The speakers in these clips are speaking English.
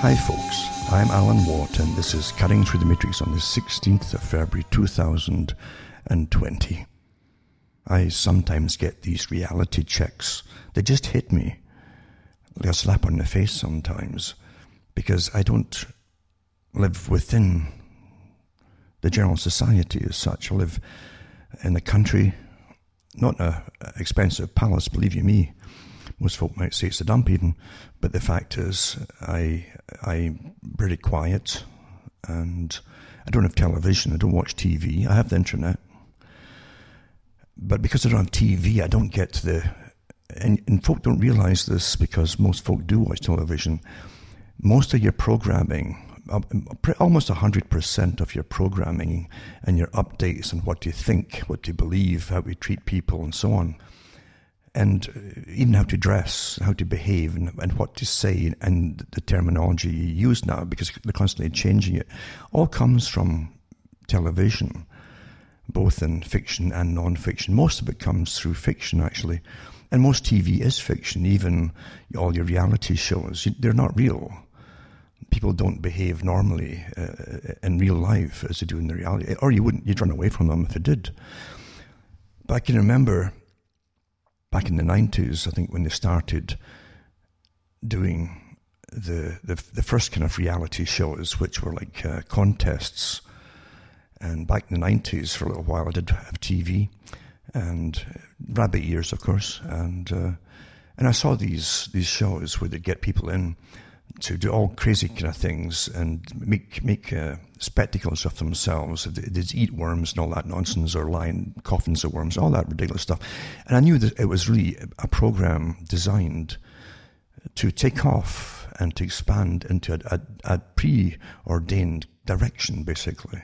Hi, folks. I'm Alan Watt, and this is Cutting Through the Matrix on the 16th of February 2020. I sometimes get these reality checks. They just hit me like a slap on the face sometimes because I don't live within the general society as such. I live in the country, not an expensive palace, believe you me. Most folk might say it's a dump even, but the fact is, I I'm pretty quiet, and I don't have television. I don't watch TV. I have the internet, but because I don't have TV, I don't get the. And, and folk don't realize this because most folk do watch television. Most of your programming um, almost 100% of your programming and your updates and what you think, what you believe, how you treat people, and so on, and uh, even how to dress, how to behave, and, and, what to say, and the terminology you use now, because they're constantly changing it, all comes from television, both in fiction and non fiction. Most of it comes through fiction, actually. And most TV is fiction, even all your reality shows. They're not real. People don't behave normally uh, in real life as they do in the reality, or you wouldn't, you'd run away from them if they did. But I can remember back in the 90s, I think, when they started doing the, the, the first kind of reality shows, which were like uh, contests. And back in the 90s, for a little while, I did have TV and rabbit ears, of course. And, uh, and I saw these, these shows where they'd get people in to do all crazy kind of things and make make uh, spectacles of themselves. They'd eat worms and all that nonsense, or lie in coffins of worms, all that ridiculous stuff. And I knew that it was really a program designed to take off and to expand into a, a, a preordained direction, basically.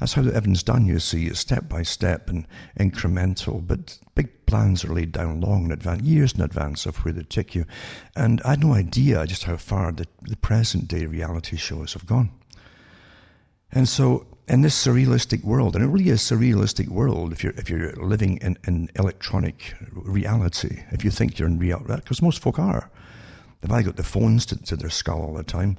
That's how everything's done, you see. It's step by step and incremental, but big plans are laid down long in advance, years in advance of where they take you. And I had no idea just how far the, the present day reality shows have gone. And so, in this surrealistic world, and it really is a surrealistic world if you're, if you're living in, in electronic reality, if you think you're in reality, because most folk are. They've either got the phones to, to their skull all the time,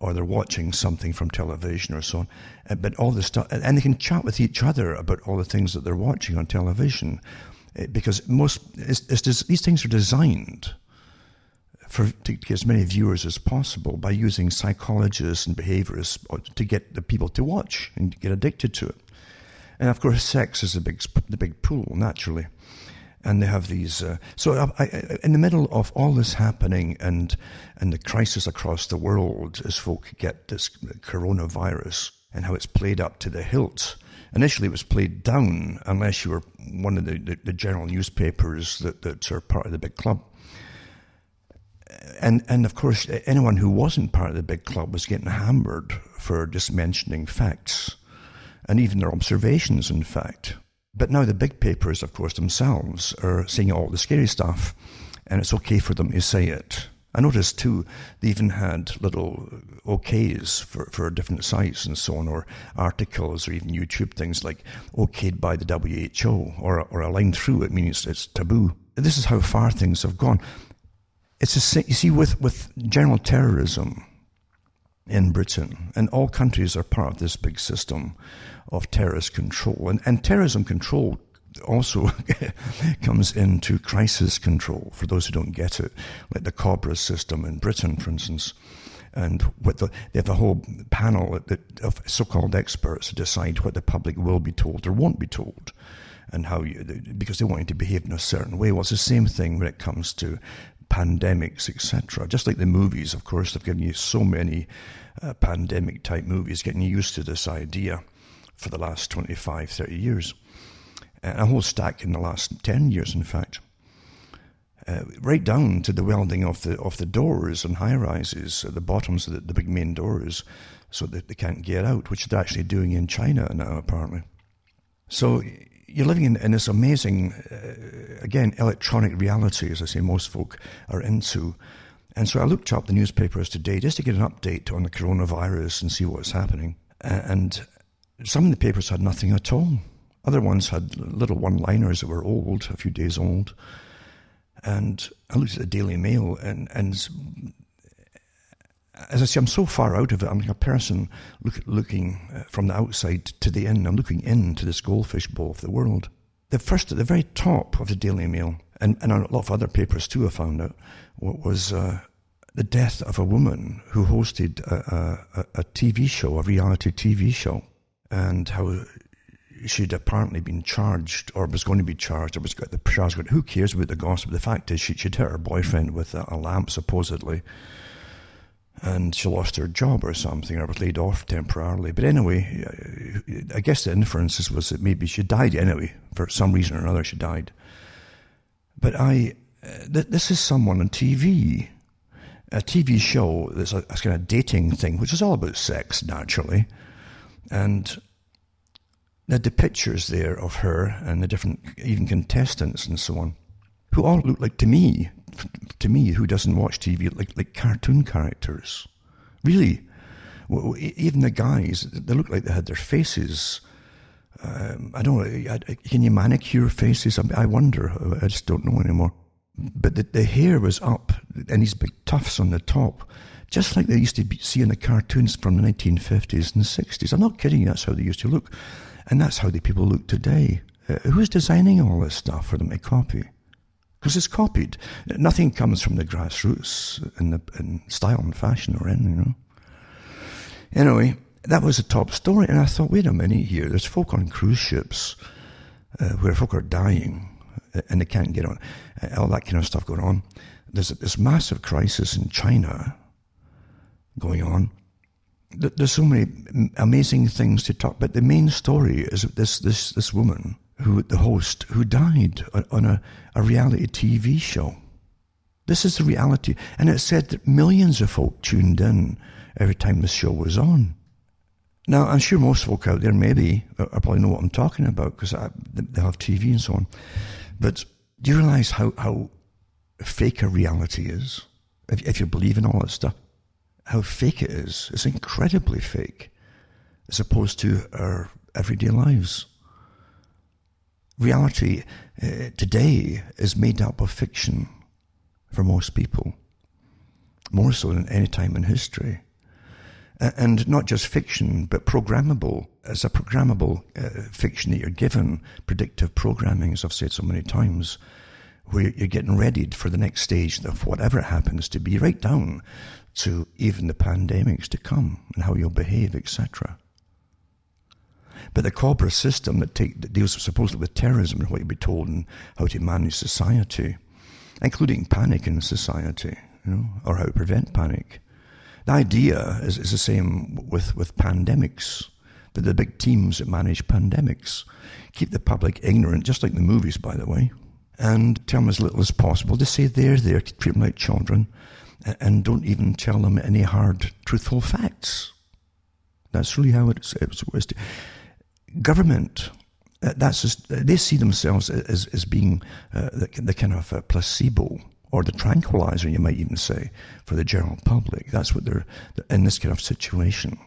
or they're watching something from television or so on. Uh, but all the stuff, and they can chat with each other about all the things that they're watching on television, uh, because most it's, it's, these things are designed for to get as many viewers as possible by using psychologists and behaviorists to get the people to watch and get addicted to it. And of course, sex is the big the big pool naturally and they have these. Uh, so, I, I, in the middle of all this happening and and the crisis across the world, as folk get this coronavirus and how it's played up to the hilt. Initially, it was played down unless you were one of the, the, the general newspapers that, that are part of the big club. And and of course, anyone who wasn't part of the big club was getting hammered for just mentioning facts, and even their observations. In fact, but now the big papers, of course, themselves are saying all the scary stuff, and it's okay for them to say it. I noticed too, they even had little okays for, for different sites and so on, or articles, or even YouTube things like okayed by the WHO, or, or a line through it, meaning it's, it's taboo. This is how far things have gone. It's a, you see, with, with general terrorism in Britain, and all countries are part of this big system of terrorist control. And, and terrorism control also comes into crisis control for those who don't get it, like the Cobra system in Britain, for instance. And what the, they have a whole panel of so-called experts to decide what the public will be told or won't be told, and how you, because they want you to behave in a certain way. Well, it's the same thing when it comes to pandemics, etc. Just like the movies, of course, they've given you so many uh, pandemic type movies, getting you used to this idea for the last 25, 30 years. And a whole stack in the last 10 years, in fact. Uh, right down to the welding of the of the doors and high rises at the bottoms of the, the big main doors, so that they can't get out, which they're actually doing in China now, apparently. So you're living in, in this amazing, uh, again, electronic reality, as I say, most folk are into. And so I looked up the newspapers today just to get an update on the coronavirus and see what's happening. And some of the papers had nothing at all. Other ones had little one liners that were old, a few days old. And I looked at the Daily Mail and, and as I say, I'm so far out of it. I'm like a person look, looking uh, from the outside to the in. I'm looking into this goldfish bowl of the world. The first, at the very top of the Daily Mail, and, and a lot of other papers too, I found out, was uh, the death of a woman who hosted a, a, a TV show, a reality TV show, and how she'd apparently been charged or was going to be charged or was got the charge. Who cares about the gossip? The fact is, she, would hit her boyfriend with a, a, lamp, supposedly, and she lost her job or something, or was laid off temporarily. But anyway, I guess the inference was that maybe she died anyway. For some reason or another, she died. But I, th- this is someone on TV, a TV show that's a, a kind of dating thing, which is all about sex, naturally. And they the pictures there of her and the different, even contestants and so on, who all look like to me, to me who doesn't watch TV, like like cartoon characters. Really, even the guys, they look like they had their faces. Um, I don't know. Can you manicure faces? I wonder. I just don't know anymore. But the, the hair was up and these big tufts on the top, just like they used to be, see in the cartoons from the 1950s and 60s. I'm not kidding. you, That's how they used to look. And that's how the people look today. Uh, who's designing all this stuff for them to copy? Because it's copied. Nothing comes from the grassroots in, the, in style and fashion or anything, you know. Anyway, that was a top story, and I thought, wait a minute here. There's folk on cruise ships uh, where folk are dying uh, and they can't get on. Uh, all that kind of stuff going on. There's this massive crisis in China going on there's so many amazing things to talk. But the main story is this this this woman who the host who died on a, a reality TV show. This is the reality, and it said that millions of folk tuned in every time the show was on. Now, I'm sure most folk out there maybe I probably know what I'm talking about because they have TV and so on. But do you realize how, how fake a reality is? If, if you believe in all that stuff, how fake it is. It's incredibly fake as opposed to our everyday lives. Reality uh, today is made up of fiction for most people, more so than any time in history. And not just fiction, but programmable. As a programmable uh, fiction that you're given, predictive programming, as I've said so many times, where you're getting readied for the next stage of whatever happens to be, right down to even the pandemics to come and how you'll behave, etc. But the Cobra system that, take, that deals supposedly with terrorism and what you'll be told and how to manage society, including panic in society, you know, or how to prevent panic. The idea is, is the same with, with pandemics. That the big teams that manage pandemics keep the public ignorant, just like the movies, by the way, and tell them as little as possible. They say they're there to treat them like children and don't even tell them any hard, truthful facts. That's really how it's, it's, it's government. Uh, that's just, they see themselves as, as being uh, the, the, kind of uh, placebo or the tranquilizer, you might even say, for the general public. That's what they're in this kind of situation.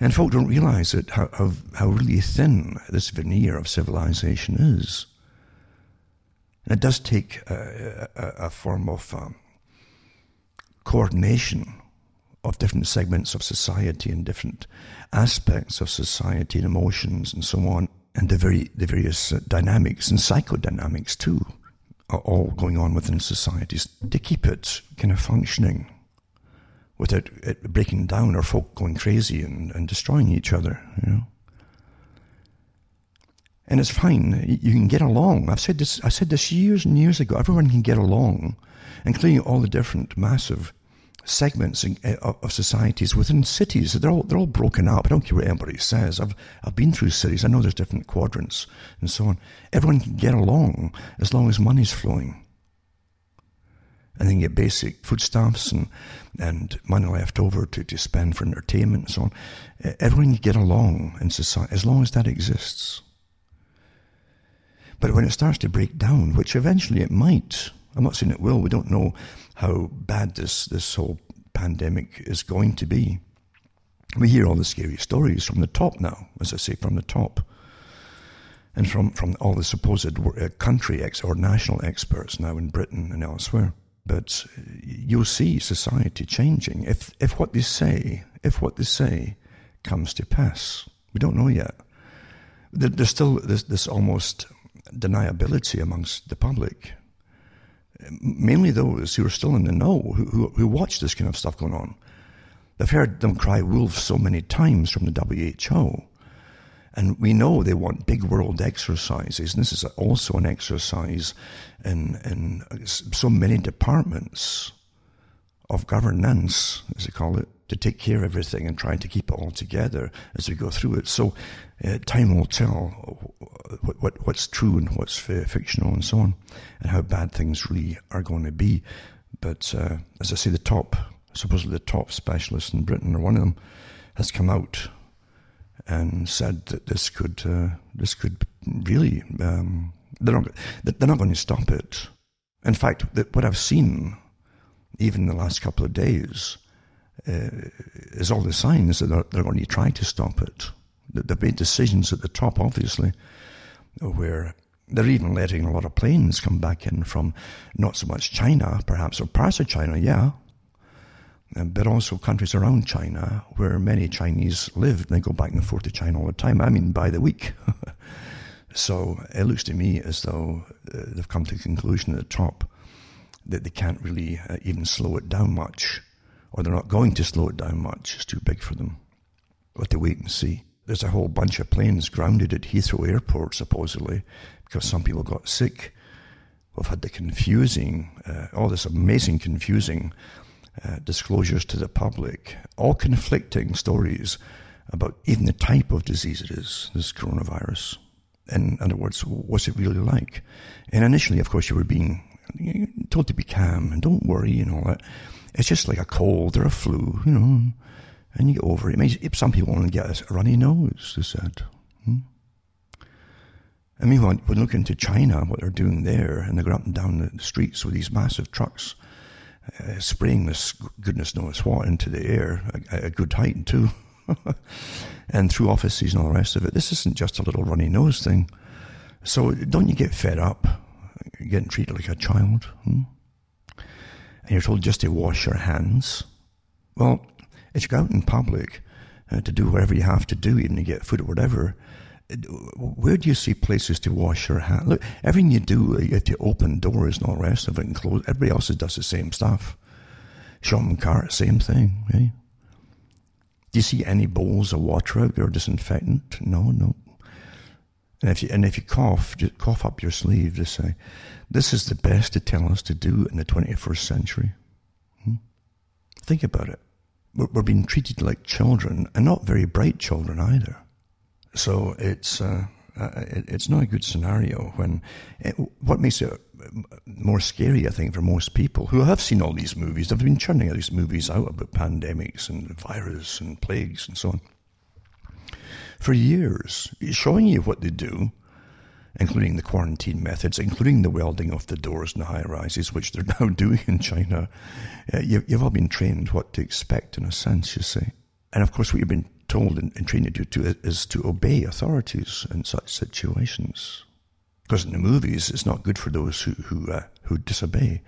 And folk don't realize that how, how, how really thin this veneer of civilization is. And it does take a, a, a form of um, coordination of different segments of society and different aspects of society and emotions and so on, and the very the various uh, dynamics and psychodynamics too are all going on within societies to keep it kind of functioning without it breaking down or folk going crazy and, and destroying each other, you know. And it's fine. You can get along. I've said this. I said this years and years ago. Everyone can get along including all the different massive segments eh, of societies within cities. They're all, they're all broken up. I don't care what anybody says. I've, I've been through cities. I know there's different quadrants and so on. Everyone can get along as long as money's flowing. And then you get basic foodstuffs and, and money left over to, to spend for entertainment and so on. Eh, everyone can get along in society as long as that exists. But when it starts to break down, which eventually it might, I'm not saying it will. We don't know how bad this, this whole pandemic is going to be. We hear all the scary stories from the top now, as I say, from the top. And from, from all the supposed uh, country ex- or national experts now in Britain and elsewhere. But you'll see society changing if, if what they say, if what they say comes to pass. We don't know yet. There's still this, this almost deniability amongst the public, mainly those who are still in the know, who, who, who watch this kind of stuff going on. They've heard them cry wolf so many times from the WHO. And we know they want big world exercises. And this is also an exercise in, in so many departments of governance, as they call it, to take care of everything and try to keep it all together as we go through it. So uh, time will tell what, what, what's true and what's fictional and so on, and how bad things really are going to be. But uh, as I say, the top, supposedly the top specialist in Britain, or one of them, has come out and said that this could uh, this could really um, they're not they're not going to stop it. In fact, what I've seen, even in the last couple of days, uh, is all the signs that they're, they're, going to try to stop it. They've made decisions at the top, obviously, where they're even letting a lot of planes come back in from not so much China, perhaps, or parts of China, yeah, but also countries around China where many Chinese live. And they go back and forth to China all the time. I mean, by the week. so it looks to me as though uh, they've come to the conclusion at the top that they can't really uh, even slow it down much, or they're not going to slow it down much. It's too big for them. We'll have to wait and see. There's a whole bunch of planes grounded at Heathrow Airport, supposedly, because some people got sick. We've had the confusing, uh, all this amazing confusing uh, disclosures to the public, all conflicting stories about even the type of disease it is, this coronavirus. In other words, what's it really like? And initially, of course, you were being told to be calm and don't worry and all that. It's just like a cold or a flu, you know, and you get over it. it some people only get a runny nose, they said. Hmm? I mean, when, when look into China, what they're doing there, and they go up and down the streets with these massive trucks uh, spraying this goodness knows what into the air at a good height too, and through offices and all the rest of it. This isn't just a little runny nose thing. So don't you get fed up getting treated like a child? Hmm? And you're told just to wash your hands. Well, if you go out in public uh, to do whatever you have to do, even to get food or whatever, where do you see places to wash your hands? Look, everything you do, you have to open doors and all the rest of it and close. Everybody else does the same stuff. Shopping cart, same thing. Eh? Do you see any bowls of water out there disinfectant? No, no. And if you and if you cough, just cough up your sleeve to say, "This is the best to tell us to do in the 21st century." Hmm? Think about it. We're, we're being treated like children, and not very bright children either. So it's uh, uh, it, it's not a good scenario. When it, what makes it more scary, I think, for most people who have seen all these movies, they've been churning all these movies out about pandemics and virus and plagues and so on for years, showing you what they do, including the quarantine methods, including the welding of the doors in the high rises, which they're now doing in China. Uh, you, you've all been trained what to expect, in a sense, you see. And of course, what you've been told and, and trained to do is to obey authorities in such situations. Because in the movies, it's not good for those who who, uh, who disobey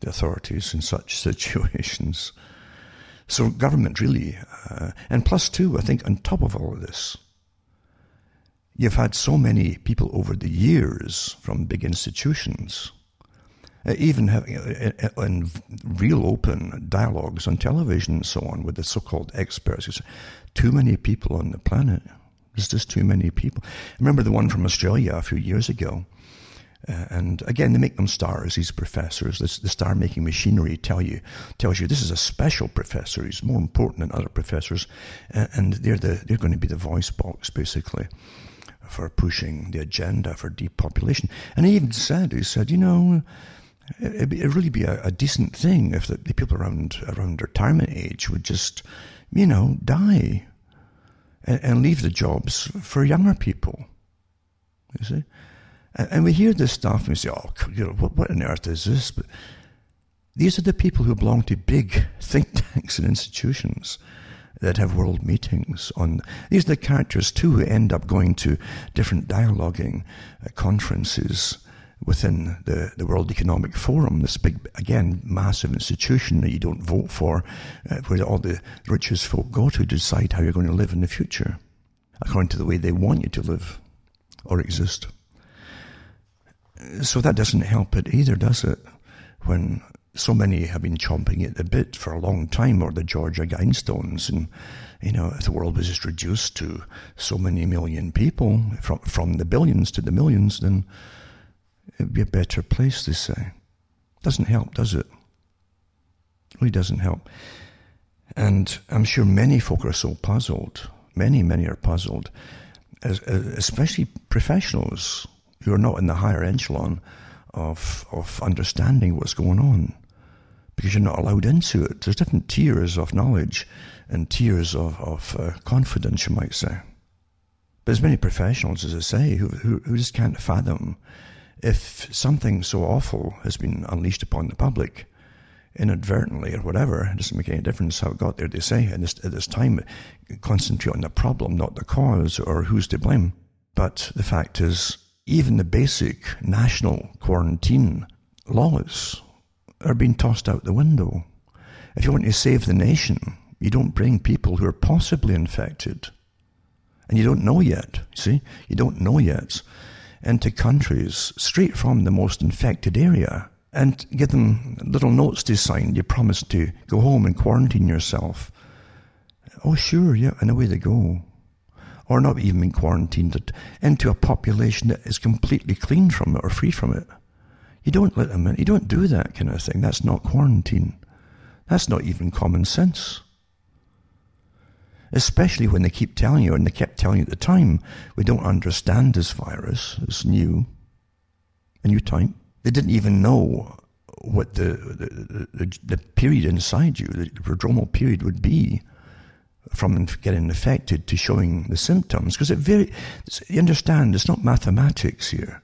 the authorities in such situations. So government really, uh, and plus two, I think on top of all of this, you've had so many people over the years from big institutions uh, even uh, uh, in real open dialogues on television and so on with the so-called experts. Too many people on the planet. There's just too many people. I remember the one from Australia a few years ago. Uh, and again, they make them stars, these professors. This, the star making machinery tell you, tells you this is a special professor. He's more important than other professors. Uh, and they're, the, they're going to be the voice box, basically, for pushing the agenda for depopulation. And he even said, he said, you know, It'd, it'd really be a, a, decent thing if the, the, people around around retirement age would just, you know, die and, and leave the jobs for younger people. You see, and, and, we hear this stuff and we say, "Oh, you know, what, what on earth is this?" But these are the people who belong to big think tanks and institutions that have world meetings on these are the characters too who end up going to different dialoguing uh, conferences within the, the World Economic Forum, this big, again, massive institution that you don't vote for, uh, where all the richest folk go to decide how you're going to live in the future, according to the way they want you to live or exist. So that doesn't help it either, does it? When so many have been chomping at the bit for a long time, or the Georgia Guidestones, and you know, if the world was just reduced to so many million people, from from the billions to the millions, then it'd be a better place, they say. Doesn't help, does it? it really doesn't help. And I'm sure many folk are so puzzled. Many, many are puzzled, especially professionals who are not in the higher echelon of of understanding what's going on, because you're not allowed into it. There's different tiers of knowledge and tiers of of uh, confidence, you might say. But there's many professionals, as I say, who, who who just can't fathom if something so awful has been unleashed upon the public, inadvertently or whatever, it doesn't make any difference how it got there, they say. And this, at this time, concentrate on the problem, not the cause or who's to blame. But the fact is, even the basic national quarantine laws are being tossed out the window. If you want to save the nation, you don't bring people who are possibly infected. And you don't know yet, see? You don't know yet into countries straight from the most infected area and give them little notes to sign. You promise to go home and quarantine yourself. Oh, sure, yeah, and away they go. Or not even quarantined into a population that is completely clean from it or free from it. You don't let them in. You don't do that kind of thing. That's not quarantine. That's not even common sense especially when they keep telling you, and they kept telling you at the time, we don't understand this virus, it's new, a new type. They didn't even know what the, the, the, the period inside you, the prodromal period would be from getting infected to showing the symptoms. Because it very, you understand, it's not mathematics here.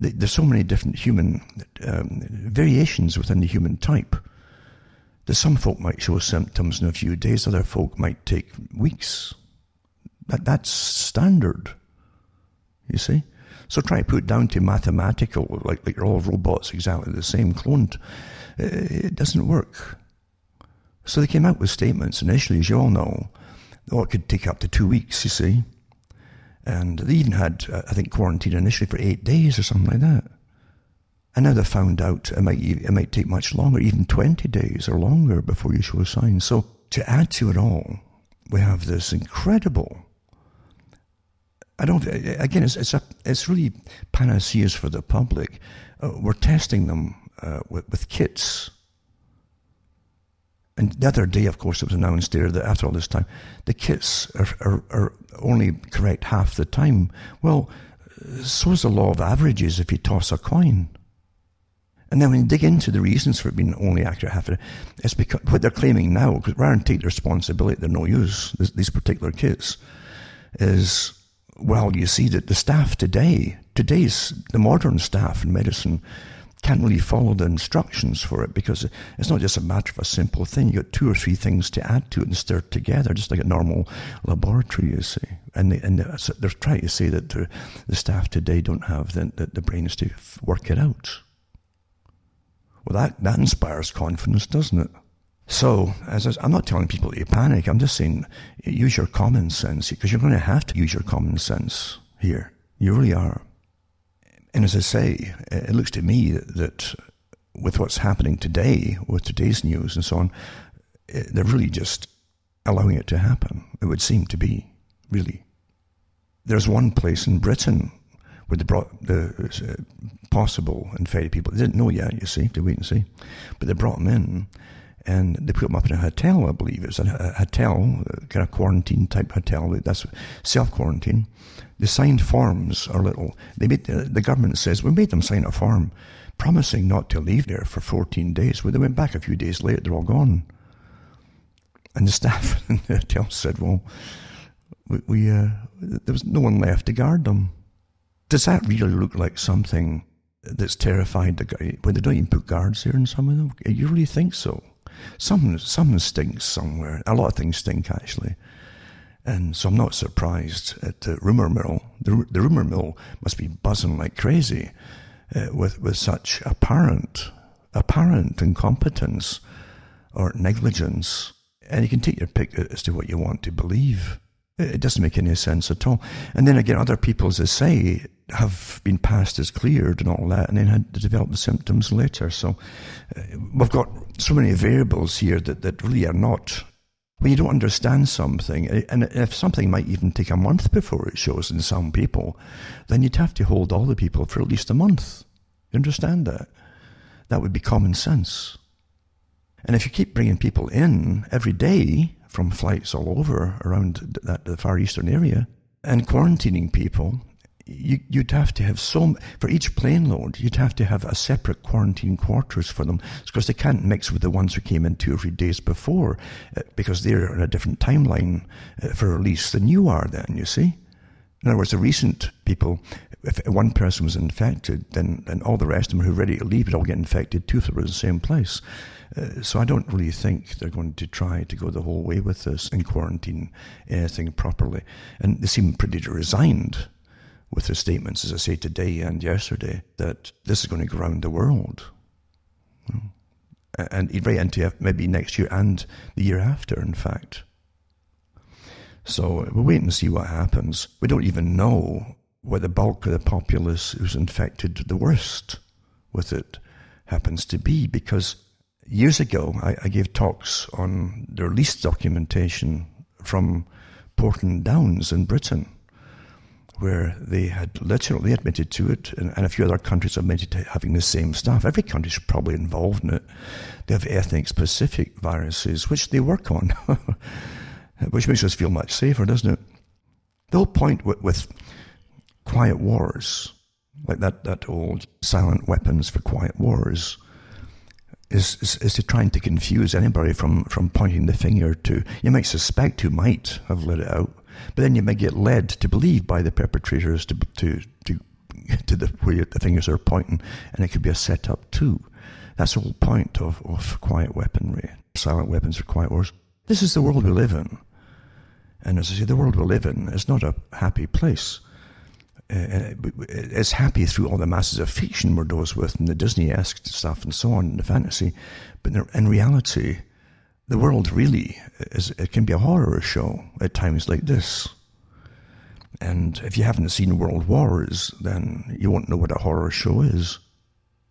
There's so many different human um, variations within the human type that some folk might show symptoms in a few days, other folk might take weeks. That, that's standard, you see. So try to put it down to mathematical, like, like you're all robots exactly the same, cloned. It doesn't work. So they came out with statements initially, as you all know, oh, it could take up to two weeks, you see. And they even had, uh, I think, quarantine initially for eight days or something like that. And now they've found out it might, it might take much longer, even 20 days or longer before you show signs. So to add to it all, we have this incredible I don't. Again, it's it's, a, it's really panaceas for the public. Uh, we're testing them uh, with, with, kits, and the other day, of course, it was announced there that after all this time, the kits are, are, are only correct half the time. Well, so is the law of averages if you toss a coin. And then when you dig into the reasons for it being only accurate half, the time, it's because what they're claiming now, because rather than take the responsibility, they're no use, this, these particular kits, is, well, you see that the staff today, today's, the modern staff in medicine, can't really follow the instructions for it because it's not just a matter of a simple thing. You got two or three things to add to it and stir together, just like a normal laboratory, you see. And, they, and they're trying to say that the, the staff today don't have the, the, the brains to work it out. Well, that, that inspires confidence, doesn't it? So, as I, am not telling people to panic. I'm just saying use your common sense because you're going to have to use your common sense here. You really are. And as I say, it looks to me that with what's happening today, with today's news and so on, they're really just allowing it to happen. It would seem to be, really. There's one place in Britain where they brought the uh, possible infected people. They didn't know yet, you see, to wait and see. But they brought them in and they put them up in a hotel, I believe. It's a, hotel, kind of quarantine type hotel. That's self quarantine. They signed forms or little. They made the, the, government says we made them sign a form, promising not to leave there for 14 days. Well, they went back a few days later. They're all gone. And the staff in the hotel said, "Well, we, we uh, there was no one left to guard them." Does that really look like something that's terrified the guy when they don't even put guards there in some of them? You really think so? Something, something stinks somewhere. A lot of things stink actually. And so I'm not surprised at the rumour mill. The, the rumour mill must be buzzing like crazy uh, with, with such apparent, apparent incompetence or negligence. And you can take your pick as to what you want to believe. It doesn't make any sense at all. And then again, other people, as I say, have been passed as cleared and all that, and then had to develop the symptoms later. So uh, we've got so many variables here that, that really are not. When you don't understand something, and if something might even take a month before it shows in some people, then you'd have to hold all the people for at least a month. You understand that? That would be common sense. And if you keep bringing people in every day from flights all over around that, the Far Eastern area and quarantining people, you, would have to have so for each plane load, you'd have to have a separate quarantine quarters for them because they can't mix with the ones who came in two or three days before uh, because they're in a different timeline uh, for release than you are. Then you see, in other words, the recent people if one person was infected, then, then all the rest of them who are ready to leave would all get infected too if they were in the same place. Uh, so I don't really think they're going to try to go the whole way with this and quarantine anything properly. And they seem pretty resigned with their statements, as I say today and yesterday, that this is going to go around the world. And right into maybe next year and the year after, in fact. So we'll wait and see what happens. We don't even know where the bulk of the populace who's infected the worst with it happens to be. Because years ago, I, I gave talks on the release documentation from Porton Downs in Britain, where they had literally admitted to it, and, and a few other countries admitted to having the same stuff. Every country's probably involved in it. They have ethnic specific viruses, which they work on, which makes us feel much safer, doesn't it? The whole point with, with quiet wars, like that, that old silent weapons for quiet wars, is, is, is to trying to confuse anybody from, from pointing the finger to, you might suspect who might have let it out, but then you might get led to believe by the perpetrators to, to, to, to the, where the fingers are pointing, and it could be a setup too. That's the whole point of, of quiet weaponry, silent weapons for quiet wars. This is the world we live in. And as I say, the world we live in is not a happy place uh, is happy through all the masses of fiction we're dosed with and the Disney-esque stuff and so on, and the fantasy. But in reality, the world really is, it can be a horror show at times like this. And if you haven't seen World Wars, then you won't know what a horror show is.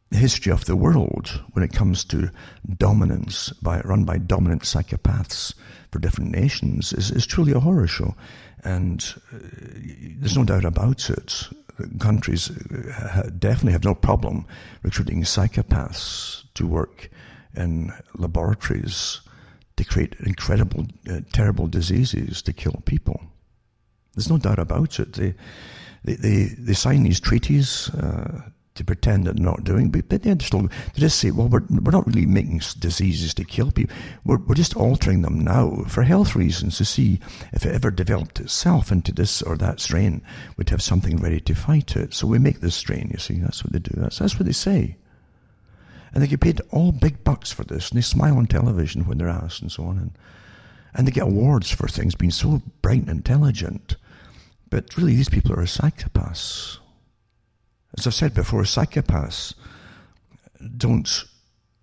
The history of the world, when it comes to dominance by, run by dominant psychopaths for different nations, is, is truly a horror show. And uh, there's no doubt about it. Countries uh, definitely have no problem recruiting psychopaths to work in laboratories to create incredible, uh, terrible diseases to kill people. There's no doubt about it. They, they, they, they sign these treaties uh, to pretend they're not doing, but, but they still they just say, well, we're, we're not really making diseases to kill people. We're, we're just altering them now for health reasons to see if it ever developed itself into this or that strain, we'd have something ready to fight it. So we make this strain, you see. That's what they do. That's, that's what they say. And they get paid all big bucks for this, and they smile on television when they're asked and so on. And, and they get awards for things being so bright and intelligent. But really, these people are psychopaths. As I've said before, psychopaths don't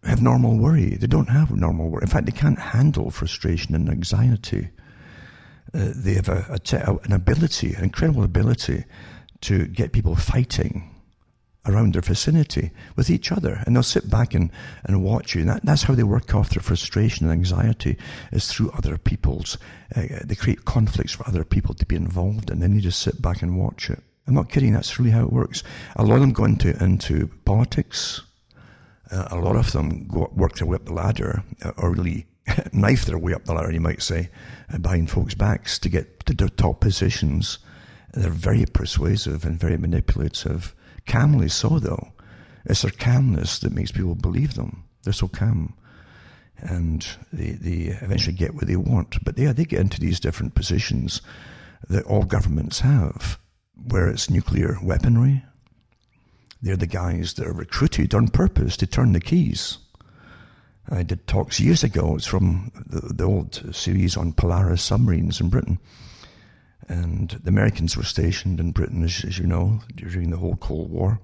have normal worry. They don't have normal worry. In fact, they can't handle frustration and anxiety. Uh, they have a, a te- an ability, an incredible ability to get people fighting around their vicinity with each other. And they'll sit back and, and watch you. And that, that's how they work off their frustration and anxiety is through other people's. Uh, they create conflicts for other people to be involved in. Then you just sit back and watch it. I'm not kidding. That's really how it works. A lot of them go into into politics. Uh, a lot of them go work their way up the ladder, uh, or really knife their way up the ladder, you might say, uh, behind folks' backs to get to the top positions. They're very persuasive and very manipulative. Calmly so, though. It's their calmness that makes people believe them. They're so calm. And they, they eventually get what they want. But yeah, they get into these different positions that all governments have where it's nuclear weaponry. They're the guys that are recruited on purpose to turn the keys. I did talks years ago. It's from the, the old series on Polaris submarines in Britain. And the Americans were stationed in Britain, as, as you know, during the whole Cold War.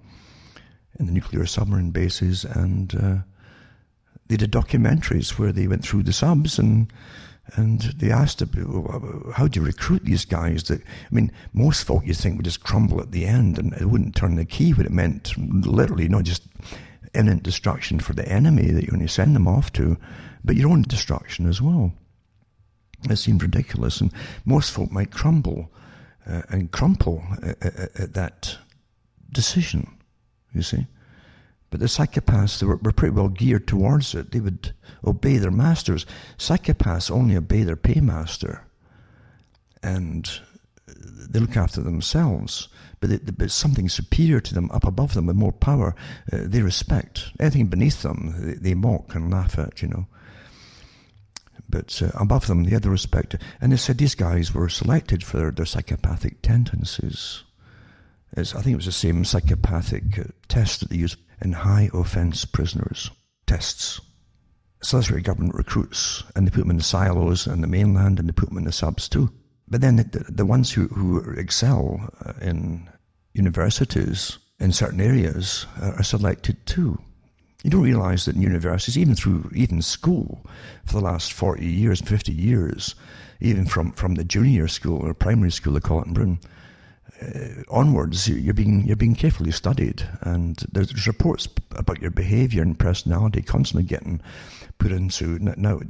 in the nuclear submarine bases, and uh, they did documentaries where they went through the subs and and they asked, oh, how do you recruit these guys? That I mean, most folk you think would just crumble at the end and it wouldn't turn the key, but it meant literally not just imminent destruction for the enemy that going to send them off to, but your own destruction as well. It seemed ridiculous, and most folk might crumble uh, and crumple at, at, at, that decision, you see. But the psychopaths they were, were pretty well geared towards it. They would obey their masters. Psychopaths only obey their paymaster, and they look after themselves. But, it, but something superior to them, up above them, with more power, uh, they respect. Anything beneath them, they, they mock and laugh at, you know but uh, above them, they had the respect. And they said these guys were selected for their, their psychopathic tendencies. It's, I think it was the same psychopathic uh, test that they use in high offence prisoners tests. Where government recruits, and they put them in the silos and the mainland, and they put them in the subs too. But then the, the ones who, who excel uh, in universities in certain areas are selected too. You don't realize that in universities, even through even school, for the last 40 years, 50 years, even from, from the junior school or primary school, they call it in Britain, uh, onwards, you're being, you're being carefully studied. And there's, reports about your behavior and personality constantly getting put into, now,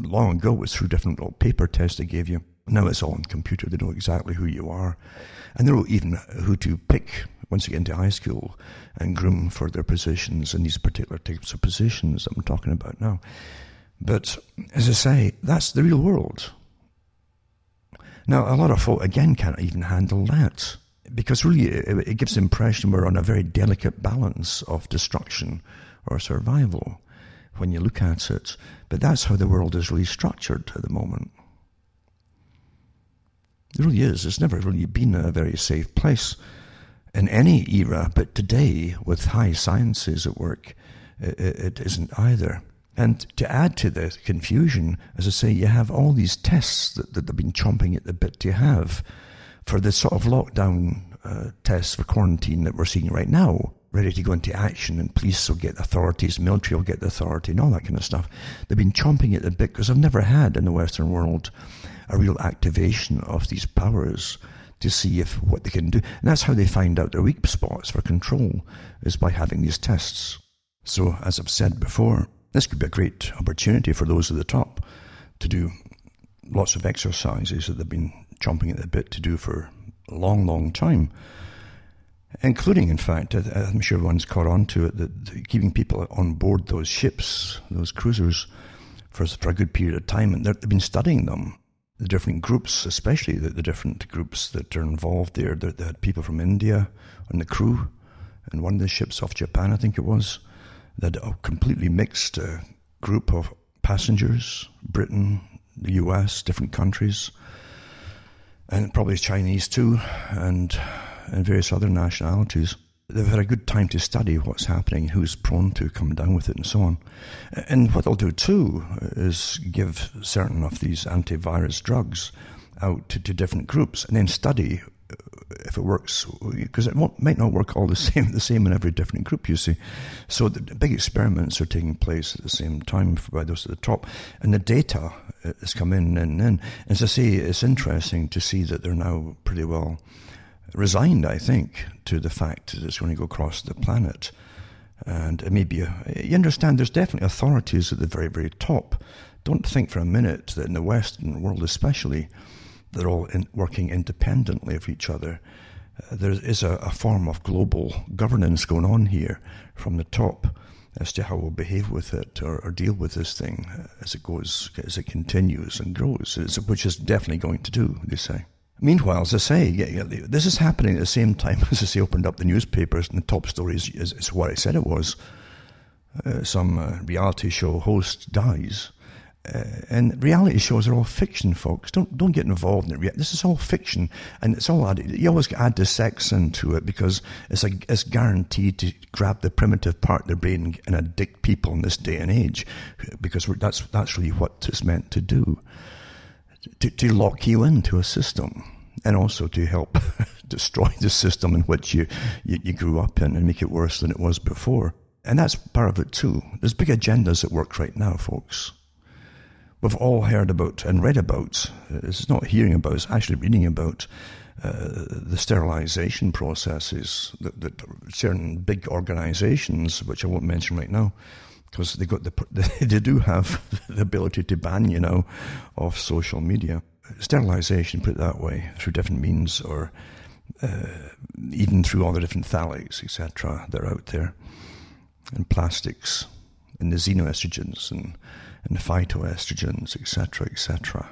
long ago it was through different little paper tests they gave you. Now it's all on computer. They know exactly who you are. And they know even who to pick once you get into high school and groom for their positions in these particular types of positions that I'm talking about now. But as I say, that's the real world. Now, a lot of folk, again, can't even handle that because really it, gives the impression we're on a very delicate balance of destruction or survival when you look at it. But that's how the world is really structured at the moment. It really is. It's never really been a very safe place in any era, but today, with high sciences at work, it, it isn't either. And to add to the confusion, as I say, you have all these tests that, that they've been chomping at the bit to have for the sort of lockdown uh, tests for quarantine that we're seeing right now, ready to go into action, and police will get the authorities, military will get the authority, and all that kind of stuff. They've been chomping at the bit because I've never had in the Western world a real activation of these powers to see if what they can do. And that's how they find out their weak spots for control, is by having these tests. So, as I've said before, this could be a great opportunity for those at the top to do lots of exercises that they've been chomping at the bit to do for a long, long time. Including, in fact, I'm sure everyone's caught on to it, that keeping people on board those ships, those cruisers, for, for a good period of time. And they've been studying them the different groups, especially the, the different groups that are involved there. They, they had people from India on the crew, and one of the ships off Japan, I think it was. They a completely mixed uh, group of passengers, Britain, the US, different countries, and probably Chinese too, and and various other nationalities they've had a good time to study what's happening, who's prone to come down with it, and so on. And what they'll do too is give certain of these antivirus drugs out to, to different groups, and then study if it works, because it might not work all the same, the same in every different group. You see, so the big experiments are taking place at the same time by those at the top, and the data has come in and in. As I say, it's interesting to see that they're now pretty well resigned, I think, to the fact that it's going to go across the planet. And maybe you understand there's definitely authorities at the very, very top. Don't think for a minute that in the Western world, especially, they're all in, working independently of each other. Uh, there is a, a, form of global governance going on here from the top as to how we'll behave with it or, or deal with this thing as it goes, as it continues and grows, which is definitely going to do, they say. Meanwhile, as I say, this is happening at the same time as say, opened up the newspapers and the top story is, is, is what I said it was. Uh, some uh, reality show host dies. Uh, and reality shows are all fiction, folks. Don't don't get involved in it. This is all fiction, and it's all added. You always add the sex into it because it's a, it's guaranteed to grab the primitive part of the brain and addict people in this day and age, because that's that's really what it's meant to do to, to lock you into a system and also to help destroy the system in which you, you, you grew up in and make it worse than it was before. And that's part of it too. There's big agendas at work right now, folks. We've all heard about and read about, it's not hearing about, it's actually reading about uh, the sterilization processes that, that, certain big organizations, which I won't mention right now, because they got the they do have the ability to ban you know off social media. Sterilization, put it that way, through different means, or uh, even through all the different phthalates, etc., that are out there, and plastics, and the xenoestrogens and and phytoestrogens, etc., etc.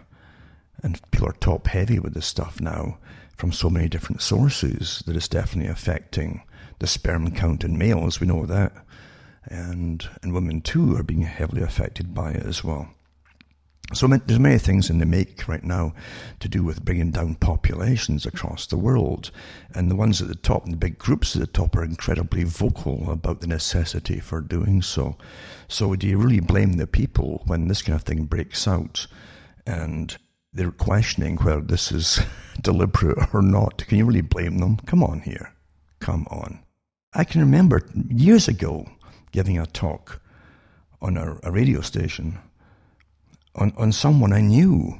And people are top heavy with this stuff now from so many different sources that it's definitely affecting the sperm count in males. We know that. And, and women too are being heavily affected by it as well. So there's many things in the make right now to do with bringing down populations across the world, and the ones at the top and the big groups at the top are incredibly vocal about the necessity for doing so. So do you really blame the people when this kind of thing breaks out, and they're questioning whether this is deliberate or not? Can you really blame them? Come on here, come on. I can remember years ago giving a talk on a, a radio station on, on someone I knew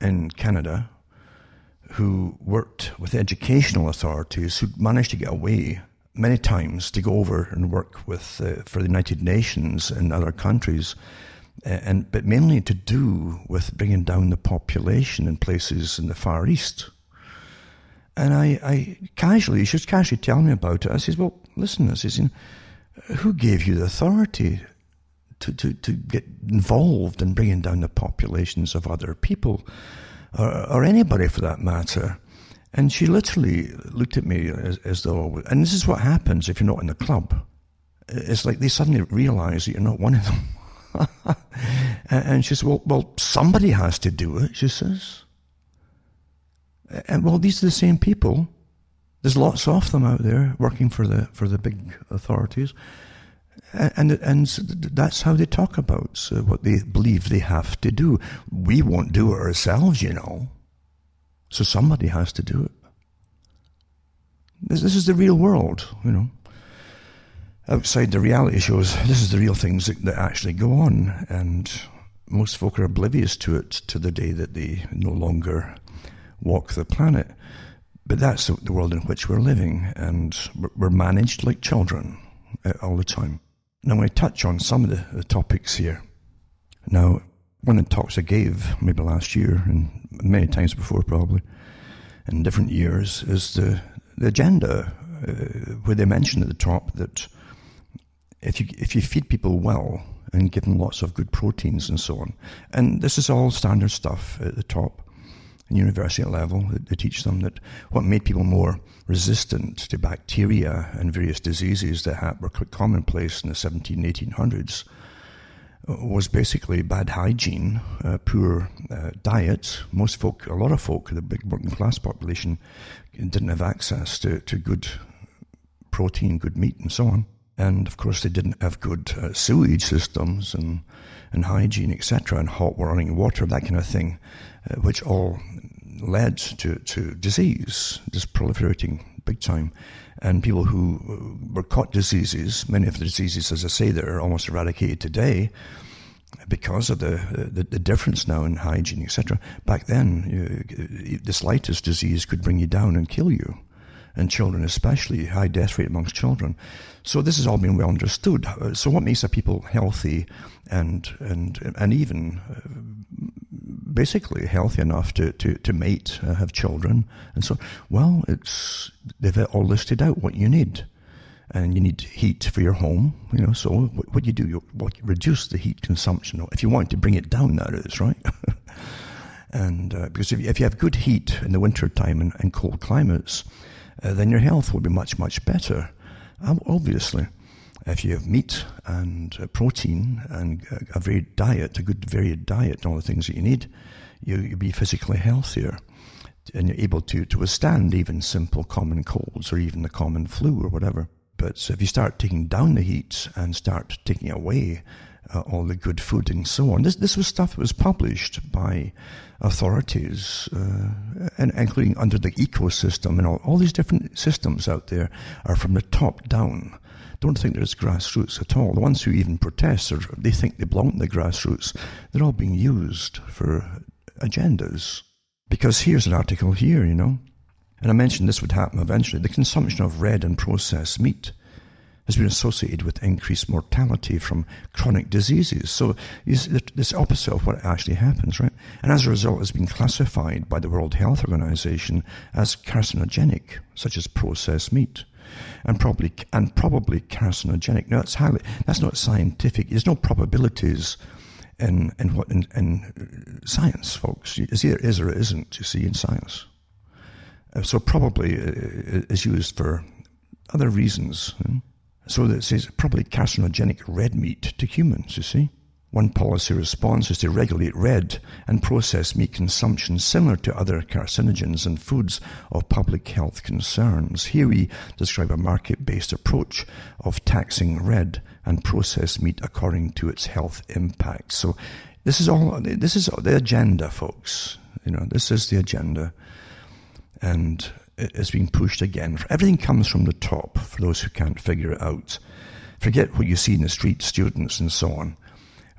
in Canada who worked with educational authorities who managed to get away many times to go over and work with uh, for the United Nations and other countries, and but mainly to do with bringing down the population in places in the Far East. And I, I casually, she was casually telling me about it. I says, "Well, listen," I says, "Who gave you the authority to, to, to get involved in bringing down the populations of other people, or, or anybody for that matter. And she literally looked at me as, as though, and this is what happens if you're not in the club. It's like they suddenly realize that you're not one of them. and she says, well, well, somebody has to do it, she says. And well, these are the same people. There's lots of them out there working for the, for the big authorities and and that's how they talk about uh, what they believe they have to do. We won't do it ourselves, you know. So somebody has to do it. This, this is the real world, you know. Outside the reality shows, this is the real things that, that actually go on, and most folk are oblivious to it to the day that they no longer walk the planet. But that's the world in which we're living, and we're managed like children uh, all the time. Now, I'm going to touch on some of the, the topics here. Now, one of the talks I gave maybe last year and many times before, probably in different years, is the, the agenda uh, where they mention at the top that if you if you feed people well and give them lots of good proteins and so on, and this is all standard stuff at the top, university level. They teach them that what made people more resistant to bacteria and various diseases that were commonplace in the 17, 1800s uh, was basically bad hygiene, uh, poor uh, diet. Most folk, a lot of folk, the big working class population, didn't have access to, to good protein, good meat, and so on. And of course, they didn't have good uh, sewage systems and, and hygiene, etc., and hot running water, that kind of thing, uh, which all led to, to disease, just proliferating big time. And people who uh, were caught diseases, many of the diseases, as I say, that are almost eradicated today, because of the, the, the difference now in hygiene, etc. Back then, you, the slightest disease could bring you down and kill you, and children especially, high death rate amongst children. So this has all been well understood. So what makes a people healthy and and and even uh, basically healthy enough to, to, to mate, uh, have children, and so, well, it's, they've all listed out what you need. And you need heat for your home, you know, so what, what you do, you what, reduce the heat consumption, if you want to bring it down, that is, right? and uh, because if you, if you have good heat in the winter time and, and cold climates, uh, then your health will be much, much better, um, obviously if you have meat and uh, protein and a varied diet, a good varied diet, and all the things that you need, you, you'll be physically healthier. And you're able to, to withstand even simple common colds or even the common flu or whatever. But if you start taking down the heat and start taking away uh, all the good food and so on. This this was stuff that was published by authorities, uh, and including under the ecosystem and all, all these different systems out there are from the top down. Don't think there's grassroots at all. The ones who even protest, or they think they belong to the grassroots, they're all being used for agendas. Because here's an article here, you know, and I mentioned this would happen eventually. The consumption of red and processed meat has been associated with increased mortality from chronic diseases. So it's this opposite of what actually happens, right? And as a result, it's been classified by the World Health Organization as carcinogenic, such as processed meat. And probably, and probably carcinogenic. Now, that's highly, that's not scientific. There's no probabilities in, in what, in, in science, folks. It's either is or it isn't, you see, in science. Uh, so probably uh, is used for other reasons. So that says probably carcinogenic red meat to humans, you see. One policy response is to regulate red and processed meat consumption similar to other carcinogens and foods of public health concerns. Here we describe a market-based approach of taxing red and processed meat according to its health impact. So this is all, this is the agenda, folks. You know, this is the agenda. And is being pushed again. Everything comes from the top for those who can't figure it out. Forget what you see in the street, students and so on,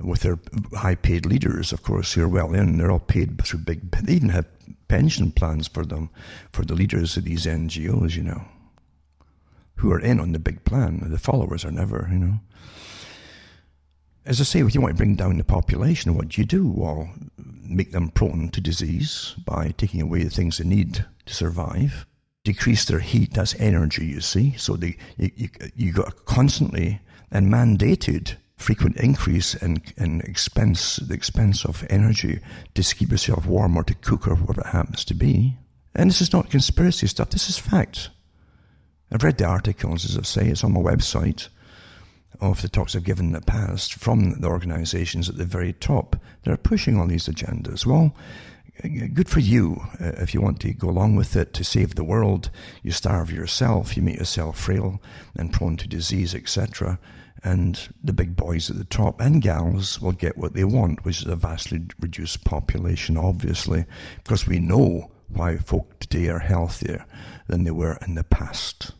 with their high paid leaders, of course, who are well in. They're all paid through big, they even have pension plans for them, for the leaders of these NGOs, you know, who are in on the big plan. The followers are never, you know. As I say, if you want to bring down the population, what do you do? Well, make them prone to disease by taking away the things they need to survive decrease their heat. That's energy, you see. So they, you, you, you got a constantly and mandated frequent increase in, in expense, the expense of energy to keep yourself warm or to cook or whatever it happens to be. And this is not conspiracy stuff. This is fact. I've read the articles, as I say, it's on my website of the talks I've given in the past from the organizations at the very top that are pushing all these agendas. Well, good for you uh, if you want to go along with it to save the world. You starve yourself, you make yourself frail and prone to disease, etc. And the big boys at the top and gals will get what they want, which is a vastly reduced population, obviously, because we know why folk today are healthier than they were in the past.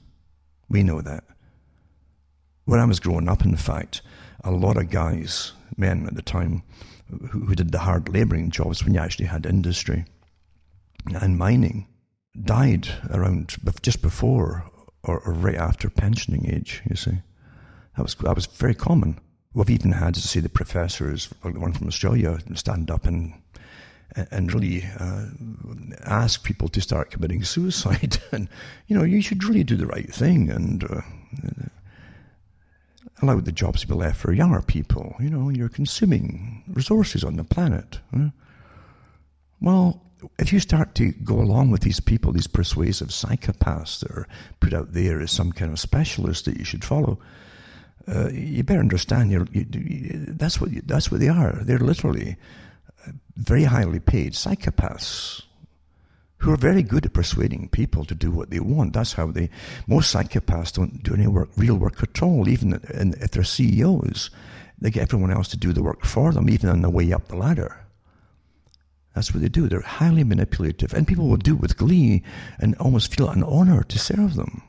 We know that. When I was growing up, in fact, a lot of guys, men at the time, who, did the hard labouring jobs when you actually had industry and mining died around just before or, or, right after pensioning age, you see. That was, that was very common. We've even had to see the professors, like the one from Australia, stand up and and really uh, ask people to start committing suicide. and, you know, you should really do the right thing and uh, allow the jobs to be left for younger people. You know, you're consuming resources on the planet. Well, if you start to go along with these people, these persuasive psychopaths that are put out there as some kind of specialist that you should follow, uh, you better understand you, that's what that's what they are. They're literally uh, very highly paid psychopaths who are very good at persuading people to do what they want. That's how they, most psychopaths don't do any work, real work at all. Even if they're CEOs, they get everyone else to do the work for them, even on the way up the ladder. That's what they do. They're highly manipulative, and people will do it with glee and almost feel an honor to serve them.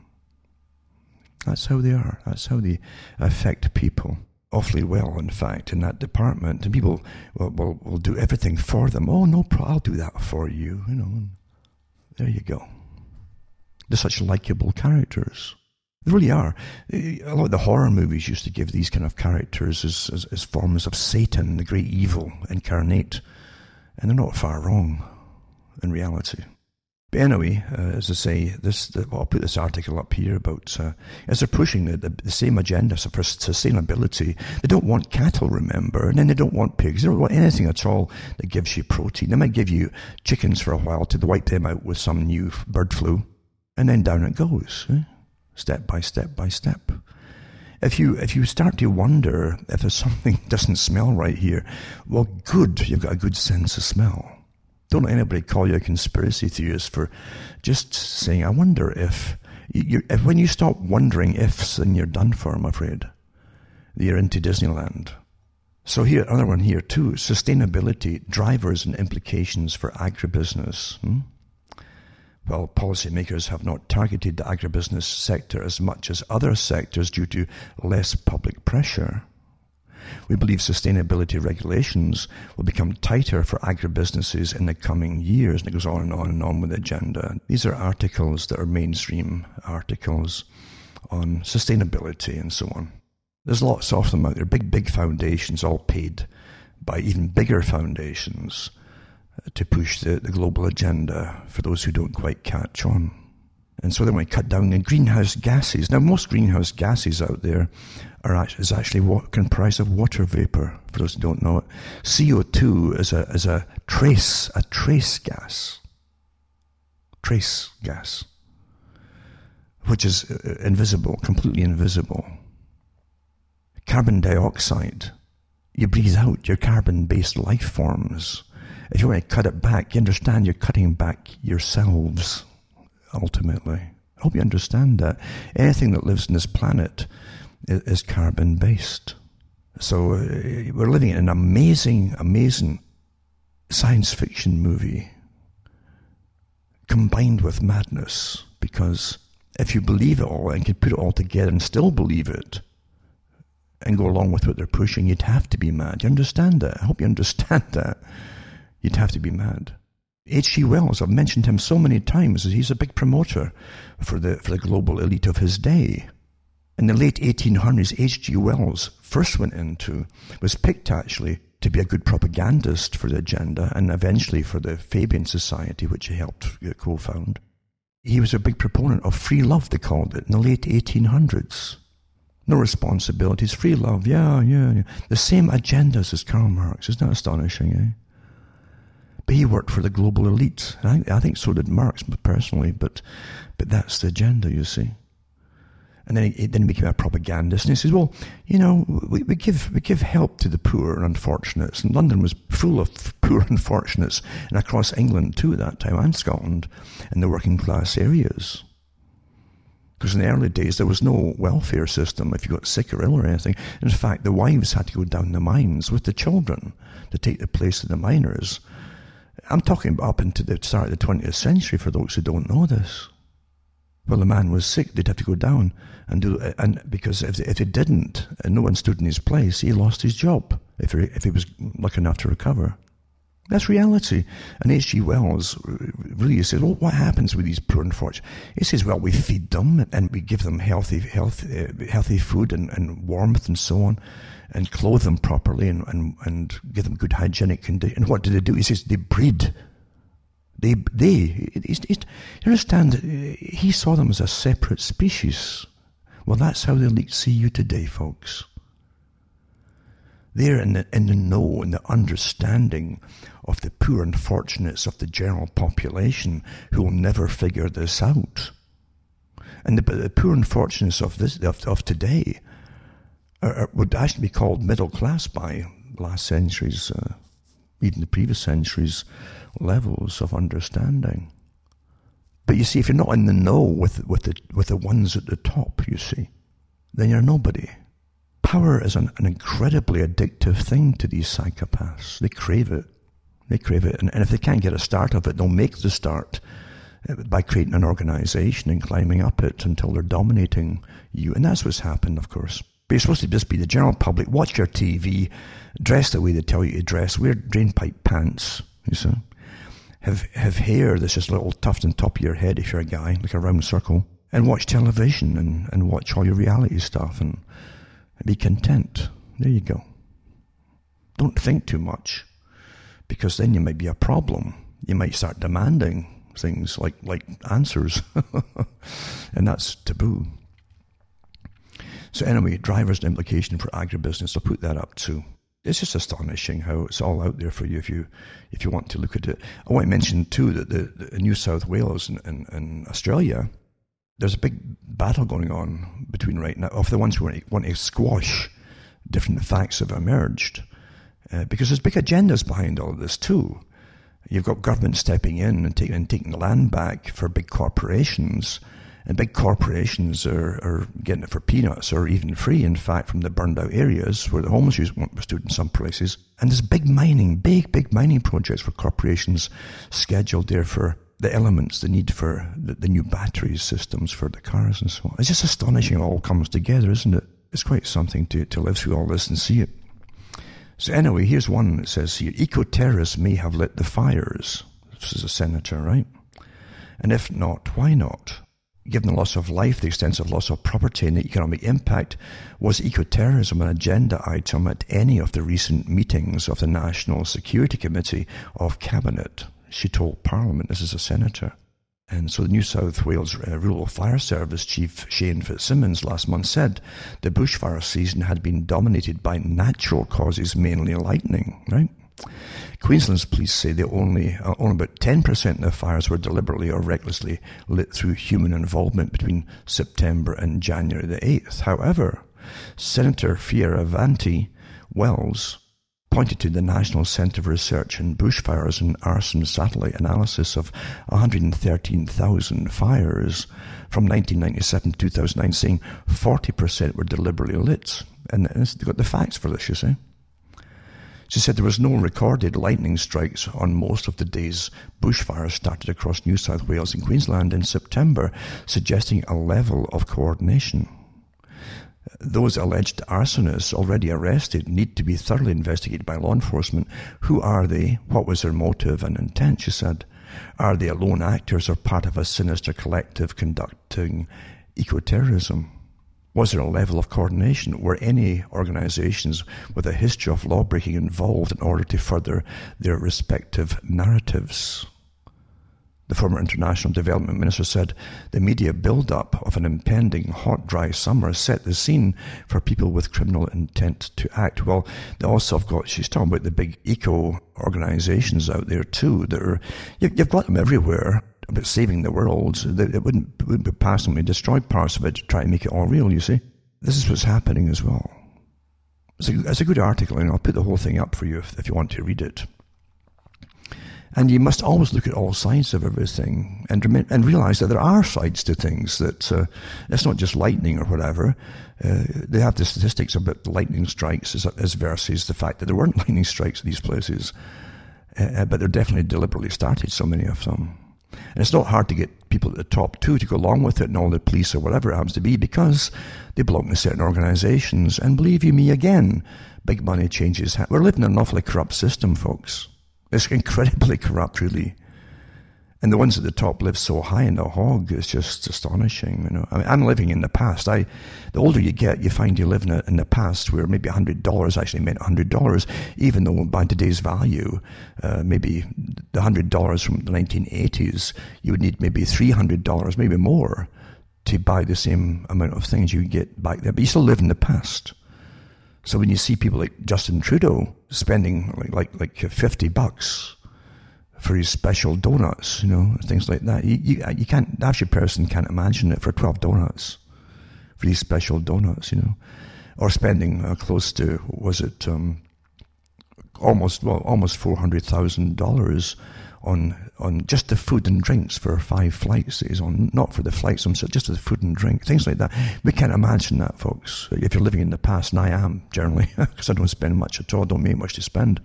That's how they are. That's how they affect people. Awfully well, in fact, in that department. And people will, will, will do everything for them. Oh, no, I'll do that for you, you know. There you go. They're such likable characters. They really are. A lot of the horror movies used to give these kind of characters as, as, as forms of Satan, the great evil incarnate. And they're not far wrong in reality. But anyway, uh, as I say, this the, well, I'll put this article up here about uh, as they're pushing the, the, the, same agenda for sustainability. They don't want cattle, remember, and then they don't want pigs. They don't want anything at all that gives you protein. They might give you chickens for a while to wipe them out with some new bird flu, and then down it goes, eh? step by step by step. If you if you start to wonder if there's something doesn't smell right here, well, good, you've got a good sense of smell. Don't let anybody call you a conspiracy theorist for just saying, I wonder if, you, if when you stop wondering ifs, then you're done for, I'm afraid. You're into Disneyland. So here, another one here too, sustainability, drivers and implications for agribusiness. Hmm? Well, policymakers have not targeted the agribusiness sector as much as other sectors due to less public pressure. We believe sustainability regulations will become tighter for agribusinesses in the coming years. And it goes on and on and on with the agenda. These are articles that are mainstream articles on sustainability and so on. There's lots of them out there, big, big foundations, all paid by even bigger foundations uh, to push the, the global agenda for those who don't quite catch on. And so they want to cut down the greenhouse gases. Now, most greenhouse gases out there are is actually what comprised of water vapor. For those who don't know it, CO2 is a is a trace a trace gas. Trace gas, which is uh, invisible, completely invisible. Carbon dioxide, you breathe out your carbon-based life forms. If you want to cut it back, you understand you're cutting back yourselves ultimately. I hope you understand that. Anything that lives on this planet is carbon based. So uh, we're living in an amazing, amazing science fiction movie combined with madness because if you believe it all and can put it all together and still believe it and go along with what they're pushing, you'd have to be mad. You understand that? I hope you understand that. You'd have to be mad. H.G. Wells, I've mentioned him so many times, he's a big promoter for the, for the global elite of his day. In the late 1800s, H.G. Wells first went into, was picked actually to be a good propagandist for the agenda and eventually for the Fabian Society, which he helped co-found. He was a big proponent of free love, they called it, in the late 1800s. No responsibilities, free love, yeah, yeah, yeah. The same agendas as Karl Marx. Isn't that astonishing, eh? But he worked for the global elite. I, I think so did Marx personally, but, but that's the agenda, you see. And then he, then he became a propagandist, and he says, "Well, you know, we, we give we give help to the poor and unfortunates." And London was full of poor unfortunates, and across England too at that time, and Scotland, in the working class areas. Because in the early days there was no welfare system if you got sick or ill or anything. In fact, the wives had to go down the mines with the children to take the place of the miners I'm talking up into the start of the 20th century for those who don't know this. Well, the man was sick, they'd have to go down and do. And because if, if he didn't, and no one stood in his place, he lost his job if he, if he was lucky enough to recover. That's reality. And H.G. Wells really says, well, what happens with these poor and fortunate? He says, well, we feed them and we give them healthy, healthy, healthy food and, and warmth and so on and clothe them properly and, and, and give them good hygienic conditions. And what do they do? He says they breed. They, they, he's, he's, you understand, he saw them as a separate species. Well, that's how the elite see you today, folks. They're in the, in the know, in the understanding of the poor unfortunates of the general population who will never figure this out. And the, the poor unfortunates of, this, of, of today are, would actually be called middle class by last century's, uh, even the previous century's levels of understanding. But you see, if you're not in the know with, with, the, with the ones at the top, you see, then you're nobody. Power is an, an incredibly addictive thing to these psychopaths. They crave it. They crave it. And, and if they can't get a start of it, they'll make the start uh, by creating an organization and climbing up it until they're dominating you. And that's what's happened, of course. But you're supposed to just be the general public, watch your TV, dress the way they tell you to dress, wear drainpipe pants, you see. Have, have hair that's just a little tuft on top of your head if you're a guy, like a round circle. And watch television and, and watch all your reality stuff and be content. There you go. Don't think too much because then you might be a problem. You might start demanding things like, like answers. and that's taboo. So anyway, drivers implication for agribusiness. I'll put that up too. It's just astonishing how it's all out there for you if you if you want to look at it. I want to mention too that the, the New South Wales and, and, and, Australia, there's a big battle going on between right now of the ones who want to squash different facts have emerged uh, because there's big agendas behind all of this too. You've got government stepping in and taking, and taking the land back for big corporations And big corporations are, are getting it for peanuts or even free, in fact, from the burned out areas where the homeless use were stood in some places. And there's big mining, big, big mining projects for corporations scheduled there for the elements, the need for the, the new battery systems for the cars and so on. It's just astonishing it all comes together, isn't it? It's quite something to, to live through all this and see it. So anyway, here's one that says here, eco-terrorists may have lit the fires. This is a senator, right? And if not, why not? Given the loss of life, the extensive loss of property, and the economic impact, was eco-terrorism an agenda item at any of the recent meetings of the National Security Committee of Cabinet? She told Parliament, this is a senator. And so the New South Wales uh, Rural Fire Service Chief Shane Fitzsimmons last month said the bushfire season had been dominated by natural causes, mainly lightning, right? Queensland's police say that only, uh, only about 10% of the fires were deliberately or recklessly lit through human involvement between September and January the 8th. However, Senator Fierravanti Wells pointed to the National Centre for Research in Bushfires and Arson satellite analysis of 113,000 fires from 1997 to 2009, saying 40% were deliberately lit. And they've got the facts for this, you see. She said there was no recorded lightning strikes on most of the days bushfires started across New South Wales and Queensland in September, suggesting a level of coordination. Those alleged arsonists already arrested need to be thoroughly investigated by law enforcement. Who are they? What was their motive and intent? She said. Are they lone actors or part of a sinister collective conducting eco-terrorism? Was there a level of coordination? Were any organizations with a history of law breaking involved in order to further their respective narratives? The former International Development Minister said the media build-up of an impending hot, dry summer set the scene for people with criminal intent to act. Well, they also have got, she's talking about the big eco organizations out there too. That are, you've got them everywhere about saving the world. It wouldn't, it wouldn't be passively destroy parts of it to try and make it all real, you see. This is what's happening as well. It's a, it's a good article, and I'll put the whole thing up for you if, if you want to read it. And you must always look at all sides of everything and, and realize that there are sides to things, that uh, it's not just lightning or whatever. Uh, they have the statistics about lightning strikes as, as, versus the fact that there weren't lightning strikes in these places. Uh, uh, but they're definitely deliberately started, so many of them. And it's not hard to get people at the top too to go along with it and all the police or whatever it happens to be because they belong to certain organizations. And believe you me, again, big money changes. We're living in an awfully corrupt system, folks. It's incredibly corrupt, really. And the ones at the top live so high in the hog, it's just astonishing. You know, I mean, I'm living in the past. I, the older you get, you find you live in, a, in the past where maybe hundred dollars actually meant hundred dollars, even though by today's value, uh, maybe the hundred dollars from the 1980s, you would need maybe three hundred dollars, maybe more, to buy the same amount of things you get back there. But you still live in the past. So when you see people like Justin Trudeau spending like like like fifty bucks for his special donuts, you know, things like that, you you, you can't the average person can't imagine it for twelve donuts for these special donuts, you know, or spending uh, close to was it um, almost well almost four hundred thousand dollars on on just the food and drinks for five flights is on, not for the flights themselves, just the food and drink, things like that. We can't imagine that, folks. If you're living in the past, and I am generally, because I don't spend much at all, don't make much to spend.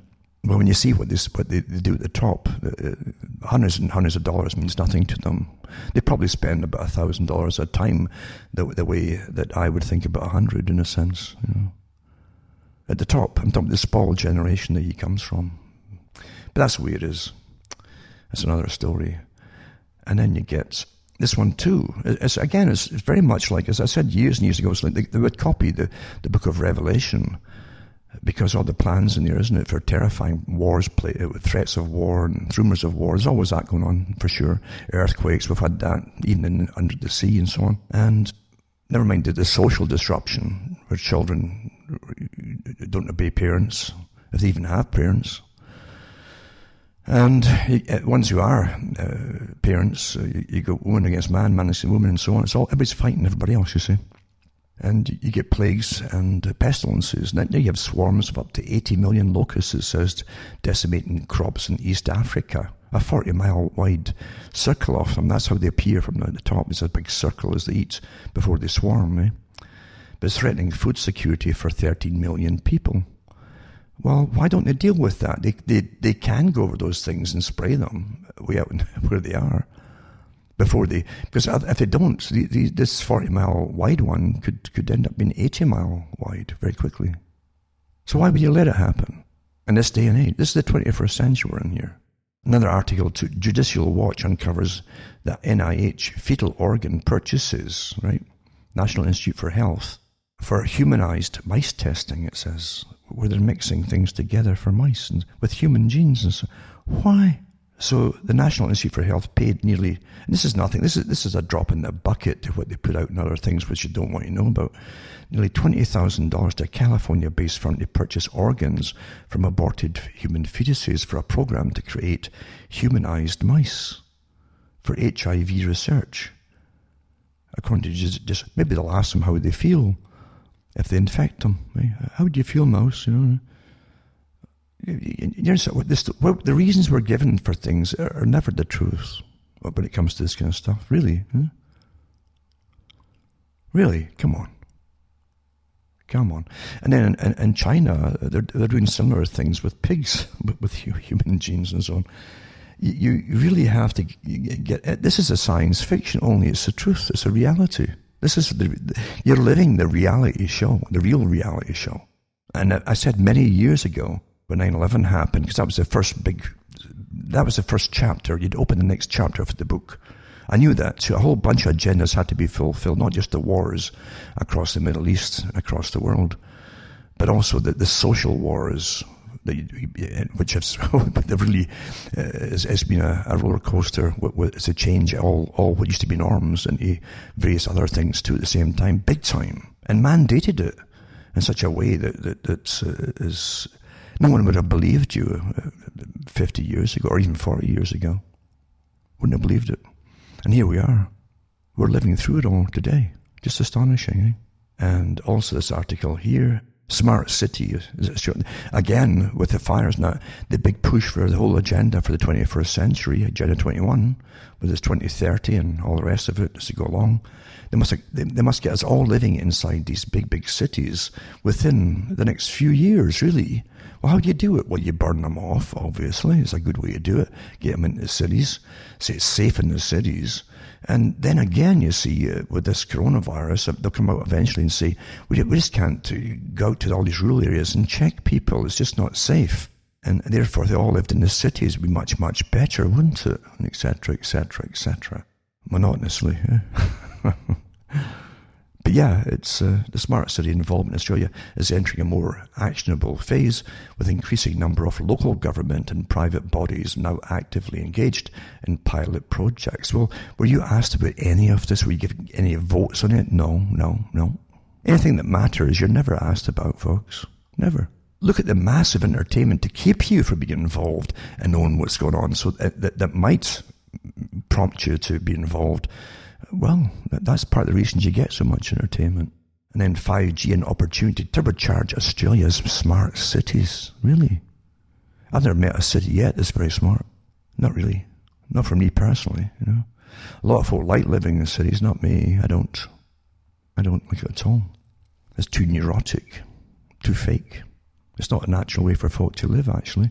But when you see what, this, what they, they do at the top, uh, hundreds and hundreds of dollars means nothing to them. They probably spend about thousand dollars a time, the, the way that I would think about a hundred in a sense. You know. At the top, I'm talking the spoiled generation that he comes from. But that's the way it is. That's another story. And then you get this one too. It's, again, it's, it's, very much like, as I said years and years ago, it's like they, they would copy the, the book of Revelation because all the plans in there, isn't it, for terrifying wars, play, uh, threats of war and rumors of war. There's always that going on for sure. Earthquakes, we've had that even in, under the sea and so on. And never mind the, the social disruption where children don't obey parents, if they even have parents. And uh, once you are uh, parents, uh, you, you, go woman against man, man against woman, and so on. It's all everybody's fighting everybody else, you see. And you get plagues and pestilences. Now you have swarms of up to 80 million locusts, says, decimating crops in East Africa. A 40 mile wide circle of them. That's how they appear from the top. It's a big circle as they eat before they swarm. Eh? But it's threatening food security for 13 million people. Well, why don't they deal with that? They, they, they can go over those things and spray them way out where they are before they, because if they don't, this 40 mile wide one could, could end up being 80 mile wide very quickly. So why would you let it happen in this day and age? This is the 21st century we're in here. Another article, to Judicial Watch uncovers that NIH fetal organ purchases, right? National Institute for Health, for humanized mice testing, it says, where they're mixing things together for mice and with human genes and so. Why? So the National Institute for Health paid nearly, and this is nothing, this is, this is a drop in the bucket to what they put out in other things which you don't want to know about, nearly $20,000 to a California-based firm to purchase organs from aborted human fetuses for a program to create humanized mice for HIV research. According to just, just maybe they'll ask them how they feel if they infect them. How do you feel, mouse? You know, you know, this, the reasons we're given for things are, never the truth when it comes to this kind of stuff. Really, really, come on. Come on. And then in, in, China, they're, they're doing similar things with pigs, with human genes and so on. You, you really have to get, eh, this is a science fiction only, it's the truth, it's a reality. This is the, you're living the reality show, the real reality show. And I said many years ago when 9-11 happened, because that was the first big, that was the first chapter. You'd open the next chapter of the book. I knew that. So a whole bunch of agendas had to be fulfilled, not just the wars across the Middle East, across the world, but also the, the social wars, which has really uh, has, been a, a roller coaster. It's a change all all what used to be norms into various other things too at the same time, big time, and mandated it in such a way that that, that uh, is no one would have believed you uh, 50 years ago or even 40 years ago. Wouldn't have believed it. And here we are. We're living through it all today. Just astonishing. Eh? And also this article here smart city. Uh, Again, with the fires now, the big push for the whole agenda for the 21st century, Agenda 21, with this 2030 and all the rest of it as they go along. They must, they, they must get us all living inside these big, big cities within the next few years, really. Well, how do you do it? Well, you burn them off, obviously. It's a good way to do it. Get them into the cities. Say it's safe in the cities. And then again, you see, uh, with this coronavirus, uh, they'll come out eventually and say, we, we just can't uh, go out to all these rural areas and check people. It's just not safe. And therefore, they all lived in the cities. It would be much, much better, wouldn't it? And etc., etc., etc. Monotonously. Yeah? But yeah, it's uh, the smart city involvement in Australia is entering a more actionable phase with increasing number of local government and private bodies now actively engaged in pilot projects. Well, were you asked about any of this? Were you given any votes on it? No, no, no. Anything that matters, you're never asked about, folks. Never. Look at the massive entertainment to keep you from being involved and knowing what's going on. So that, that, that might prompt you to be involved well, that's part of the reasons you get so much entertainment. And then 5G, and opportunity to turbocharge Australia's smart cities. Really? I've never met a city yet that's very smart. Not really. Not for me personally, you know. A lot of folk like living in cities, not me. I don't. I don't like it at all. It's too neurotic, too fake. It's not a natural way for folk to live, actually.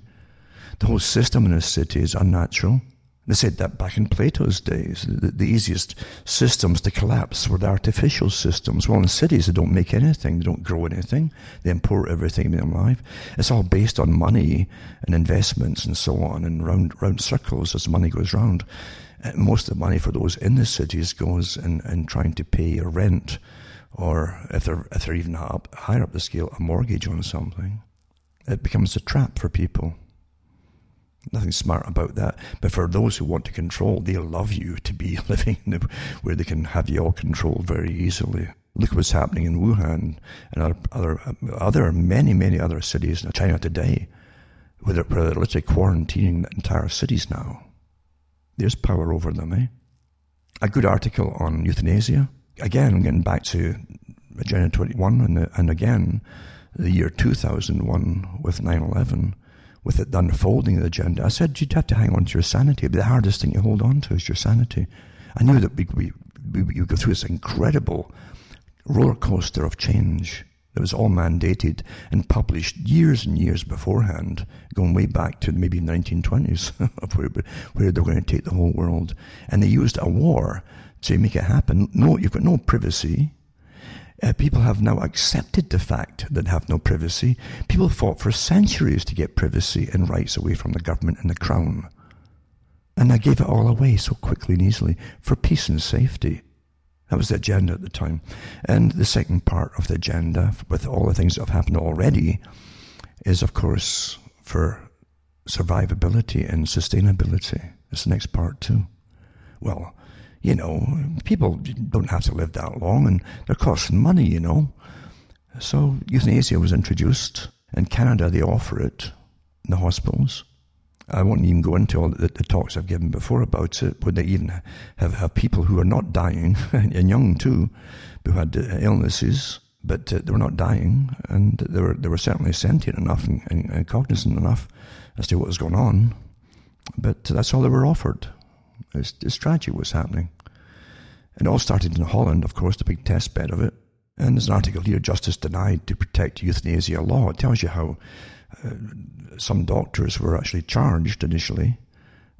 The whole system in a city is unnatural. They said that back in Plato's days, the, the, easiest systems to collapse were the artificial systems. Well, in cities, they don't make anything, they don't grow anything, they import everything in their life. It's all based on money and investments and so on, and round, round circles as money goes round. And most of the money for those in the cities goes in, in trying to pay a rent, or if they're, if they're even up, higher up the scale, a mortgage on something. It becomes a trap for people. Nothing smart about that. But for those who want to control, they'll love you to be living the, where they can have you all controlled very easily. Look what's happening in Wuhan and other, other, other many, many other cities in China today, where they're, where they're literally quarantining entire cities now. There's power over them, eh? A good article on euthanasia. Again, getting back to Agenda 21 and, and again, the year 2001 with 9 11 with it, the unfolding of the agenda. I said you'd have to hang on to your sanity, but the hardest thing you hold on to is your sanity. I knew that we, we, we, we go through this incredible roller coaster of change that was all mandated and published years and years beforehand, going way back to maybe the 1920s, where, where they were going to take the whole world. And they used a war to make it happen. No, you've got no privacy. Uh, people have now accepted the fact that they have no privacy. People fought for centuries to get privacy and rights away from the government and the crown. And they gave it all away so quickly and easily for peace and safety. That was the agenda at the time. And the second part of the agenda, with all the things that have happened already, is of course for survivability and sustainability. That's the next part too. Well, you know, people don't have to live that long and they're costing money, you know. So euthanasia was introduced. In Canada, they offer it in the hospitals. I won't even go into all the, the, talks I've given before about it, where they even have, have people who are not dying, and young too, who had uh, illnesses, but uh, they were not dying, and they were, they were certainly sentient enough and, and, and cognizant enough as to what was going on. But that's all they were offered. This tragedy was happening. It all started in Holland, of course, the big test bed of it. And there's an article here, Justice Denied to Protect Euthanasia Law. It tells you how uh, some doctors were actually charged initially,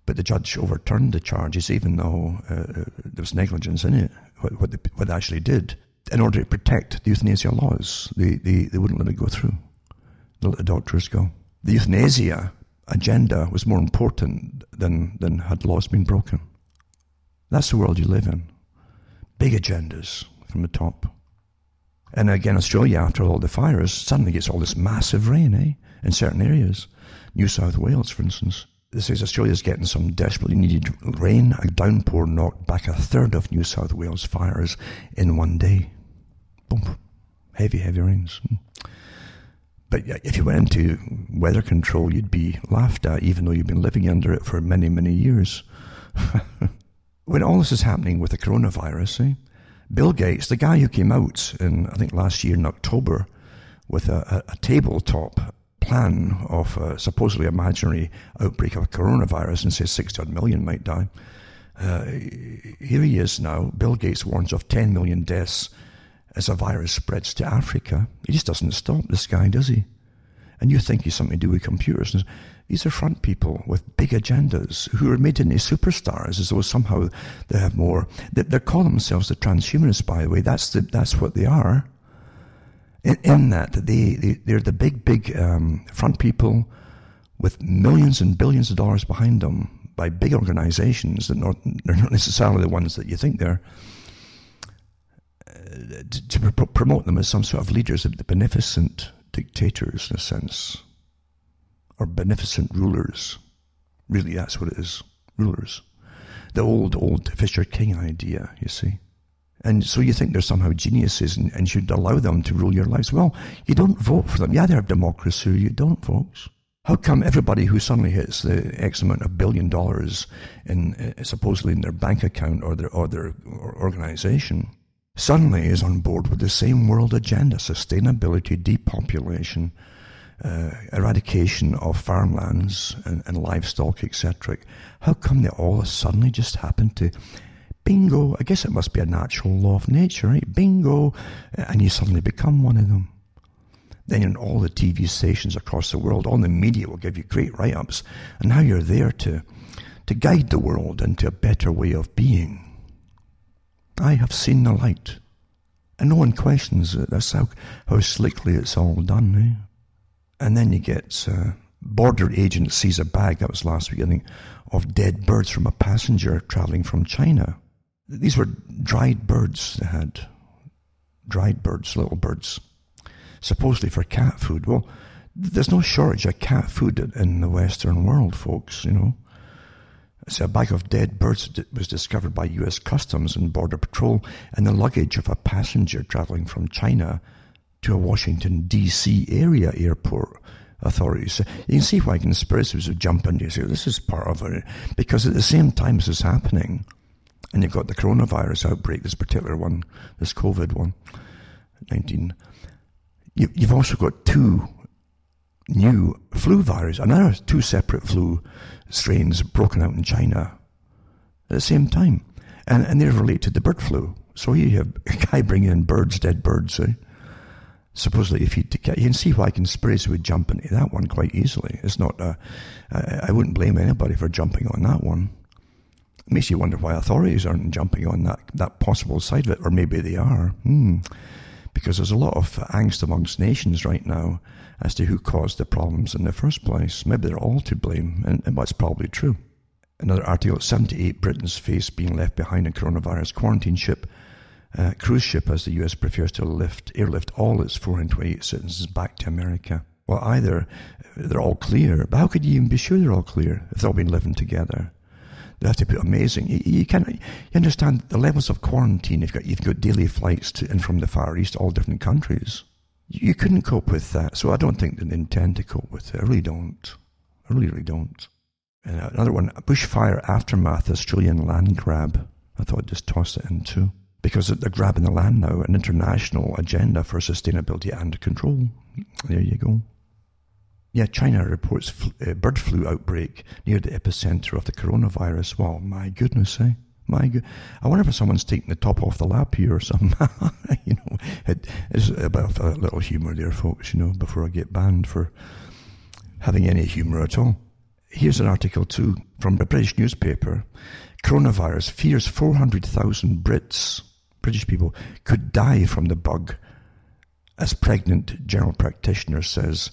but the judge overturned the charges, even though uh, uh, there was negligence in it, what, what, they, what they actually did. In order to protect the euthanasia laws, they, they, they wouldn't let it go through. They let the doctors go. The euthanasia agenda was more important than, than had laws been broken. That's the world you live in. Big agendas from the top. And again, Australia, after all the fires, suddenly gets all this massive rain, eh? In certain areas. New South Wales, for instance. This is Australia's getting some desperately needed rain. A downpour knocked back a third of New South Wales fires in one day. Boom. Heavy, heavy rains. But if you went into weather control, you'd be laughed at, even though you've been living under it for many, many years. when all this is happening with the coronavirus? Bill Gates, the guy who came out in, I think last year in October, with a, a, a tabletop plan of a supposedly imaginary outbreak of coronavirus and says 60 million might die. Uh, here he is now. Bill Gates warns of 10 million deaths as a virus spreads to Africa. He just doesn't stop, this guy, does he? And you think he's something to do with computers. These are front people with big agendas who are made into superstars as though somehow they have more. They, they call themselves the transhumanists, by the way. That's, the, that's what they are. In, in that, they, they, they're the big, big um, front people with millions and billions of dollars behind them by big organizations that not, they're not necessarily the ones that you think they're. Uh, to, to promote them as some sort of leaders, of the beneficent dictators in a sense or beneficent rulers. Really, that's what it is. Rulers. The old, old Fisher King idea, you see. And so you think they're somehow geniuses and, and should allow them to rule your lives. Well, you don't vote for them. Yeah, they have democracy. You don't, folks. How come everybody who suddenly hits the X amount of billion dollars in uh, supposedly in their bank account or their or their organization suddenly is on board with the same world agenda: sustainability, depopulation, uh, eradication of farmlands and, and livestock, etc. How come they all suddenly just happen to bingo? I guess it must be a natural law of nature, right? Bingo, and you suddenly become one of them. Then in all the TV stations across the world, all the media will give you great write-ups, and now you're there to to guide the world into a better way of being. I have seen the light. And no one questions it. That's how, how slickly it's all done. Eh? And then you get uh, border agent sees a bag, that was last week, I think, of dead birds from a passenger traveling from China. These were dried birds they had. Dried birds, little birds, supposedly for cat food. Well, there's no shortage of cat food in the Western world, folks, you know. So a bag of dead birds was discovered by U.S. Customs and Border Patrol in the luggage of a passenger traveling from China to a Washington, D.C. area airport authorities. You can see why conspiracies would jump into say, this is part of it. Because at the same time this is happening, and you've got the coronavirus outbreak, this particular one, this COVID one, 19, you, you've also got two new flu virus, another two separate flu strains broken out in China at the same time. And, and they're related to the bird flu. So you have a guy bringing in birds, dead birds, eh? Supposedly if you, you can see why conspiracy would jump into that one quite easily. It's not, a, I wouldn't blame anybody for jumping on that one. It makes you wonder why authorities aren't jumping on that, that possible side of it, or maybe they are. Hmm. Because there's a lot of angst amongst nations right now as to who caused the problems in the first place. Maybe they're all to blame, and, and that's probably true. Another article 78 Britons face being left behind in coronavirus quarantine ship. Uh, cruise ship, as the US prefers to lift, airlift all its 428 citizens back to America. Well, either they're all clear, but how could you even be sure they're all clear if they've all been living together? They have to put amazing. You, you can you understand the levels of quarantine. You've got you've got daily flights to and from the Far East, all different countries. You, you couldn't cope with that, so I don't think they intend to cope with it. I really don't. I really, really don't. And another one, bushfire aftermath, Australian land grab. I thought I'd just toss it in too. Because they're grabbing the land now, an international agenda for sustainability and control. There you go. Yeah, China reports fl- uh, bird flu outbreak near the epicenter of the coronavirus. Well, my goodness, eh? My good. I wonder if someone's taking the top off the lap here or something. you know, it, it's a bit of a little humour there, folks, you know, before I get banned for having any humour at all. Here's an article too from a British newspaper. Coronavirus fears 400,000 Brits, British people, could die from the bug as pregnant general practitioner says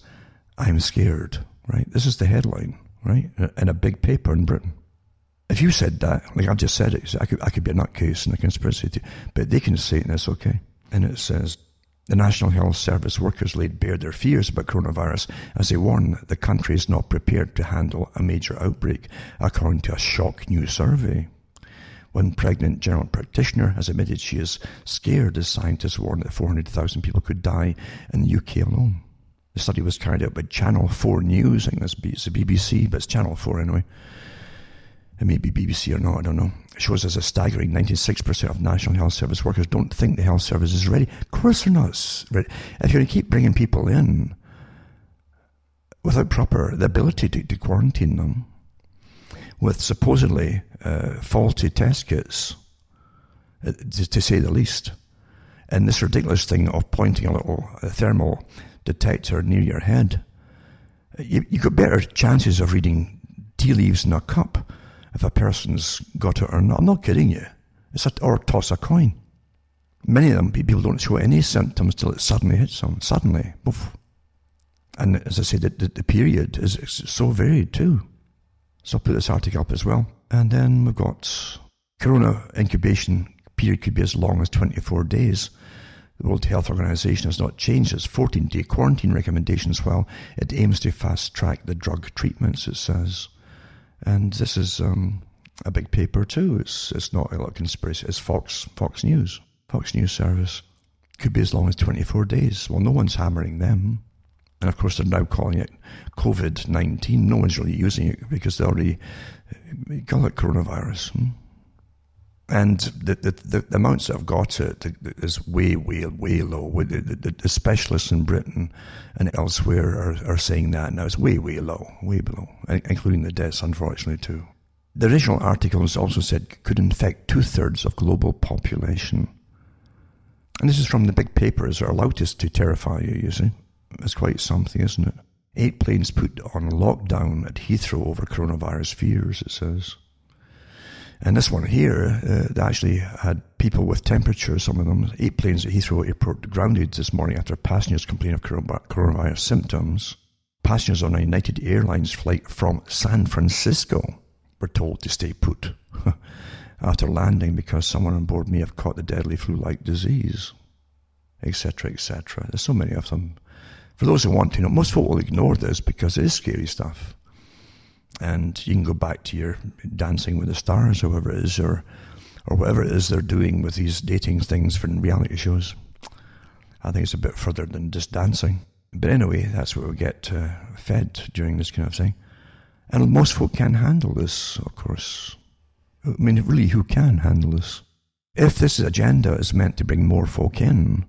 I'm scared, right? This is the headline, right? Uh, in a big paper in Britain. If you said that, like I've just said it, I could, I could be a nutcase and a conspiracy, theory, but they can say it and it's okay. And it says, the National Health Service workers laid bare their fears about coronavirus as they warn the country is not prepared to handle a major outbreak, according to a shock new survey. One pregnant general practitioner has admitted she is scared as scientists warn that 400,000 people could die in the UK alone. The study was carried out by Channel 4 News. I think that's it's the BBC, but it's Channel 4 anyway. It may be BBC or not, I don't know. It shows us a staggering 96% of National Health Service workers don't think the health service is ready. Of course they're not ready. If you're going to keep bringing people in without proper, the ability to, to quarantine them, with supposedly uh, faulty test kits, uh, to, to, say the least, and this ridiculous thing of pointing a little thermal detector near your head, you, you got better chances of reading tea leaves in a cup if a person's got it or not. I'm not kidding you. It's a, or toss a coin. Many of them, people don't show any symptoms till it suddenly hits them. Suddenly. And as I said, the, the, the period is so varied too. So I'll put this article up as well. And then we've got corona incubation period could be as long as 24 days. The World Health Organization has not changed its 14 day quarantine recommendations while it aims to fast track the drug treatments, it says. And this is um, a big paper too. It's, it's not a lot of conspiracy. It's Fox, Fox News, Fox News Service. Could be as long as 24 days. Well, no one's hammering them. And of course, they're now calling it COVID 19. No one's really using it because they already call it coronavirus. Hmm? and the, the, the, amounts that have got it is way, way, way low. The, the, the, specialists in Britain and elsewhere are, are saying that now. It's way, way low, way below, including the deaths, unfortunately, too. The original articles also said could infect two thirds of global population. And this is from the big papers that are allowed to, to terrify you, you see. It's quite something, isn't it? Eight planes put on lockdown at Heathrow over coronavirus fears, it says. And this one here, uh, they actually had people with temperatures, some of them, eight planes at Heathrow Airport grounded this morning after passengers complained of coronavirus symptoms. Passengers on a United Airlines flight from San Francisco were told to stay put after landing because someone on board may have caught the deadly flu-like disease, etc., etc. There's so many of them. For those who want to know, most folk will ignore this because it is scary stuff and you can go back to your Dancing with the Stars, or whatever it is, or or whatever it is they're doing with these dating things for reality shows. I think it's a bit further than just dancing. But anyway, that's what we get uh, fed during this kind of thing. And most folk can't handle this, of course. I mean, really, who can handle this? If this agenda is meant to bring more folk in,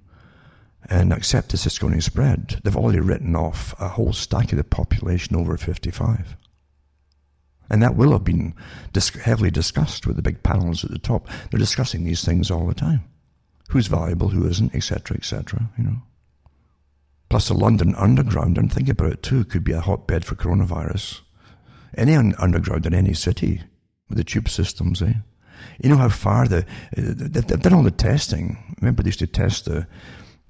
and accept this is going to spread, they've already written off a whole stack of the population over 55. And that will have been heavily discussed with the big panels at the top. They're discussing these things all the time. Who's valuable, who isn't, etc., etc., you know. Plus the London Underground, and think about it too, could be a hotbed for coronavirus. Any un- underground in any city with the tube systems, eh? You know how far the, they've done all the testing. Remember they used to test the,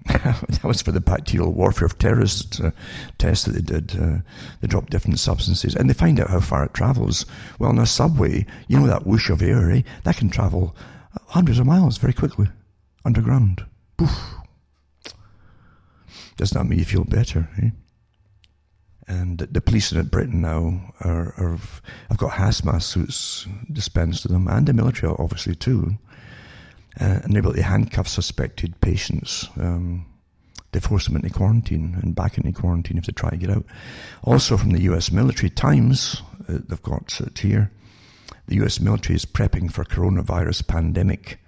that was for the bacterial warfare of terrorists uh, tests that they did. Uh, they dropped different substances and they find out how far it travels. Well, in a subway, you know that whoosh of air, eh? That can travel hundreds of miles very quickly underground. Poof. Does that make you feel better, eh? And the police in Britain now are, are have got hazmat suits dispensed to them, and the military obviously too uh, to handcuff suspected patients. Um, they force them into quarantine and back into quarantine if they try to get out. Also, from the U.S. military Times, uh, they've got it here. The U.S. military is prepping for coronavirus pandemic.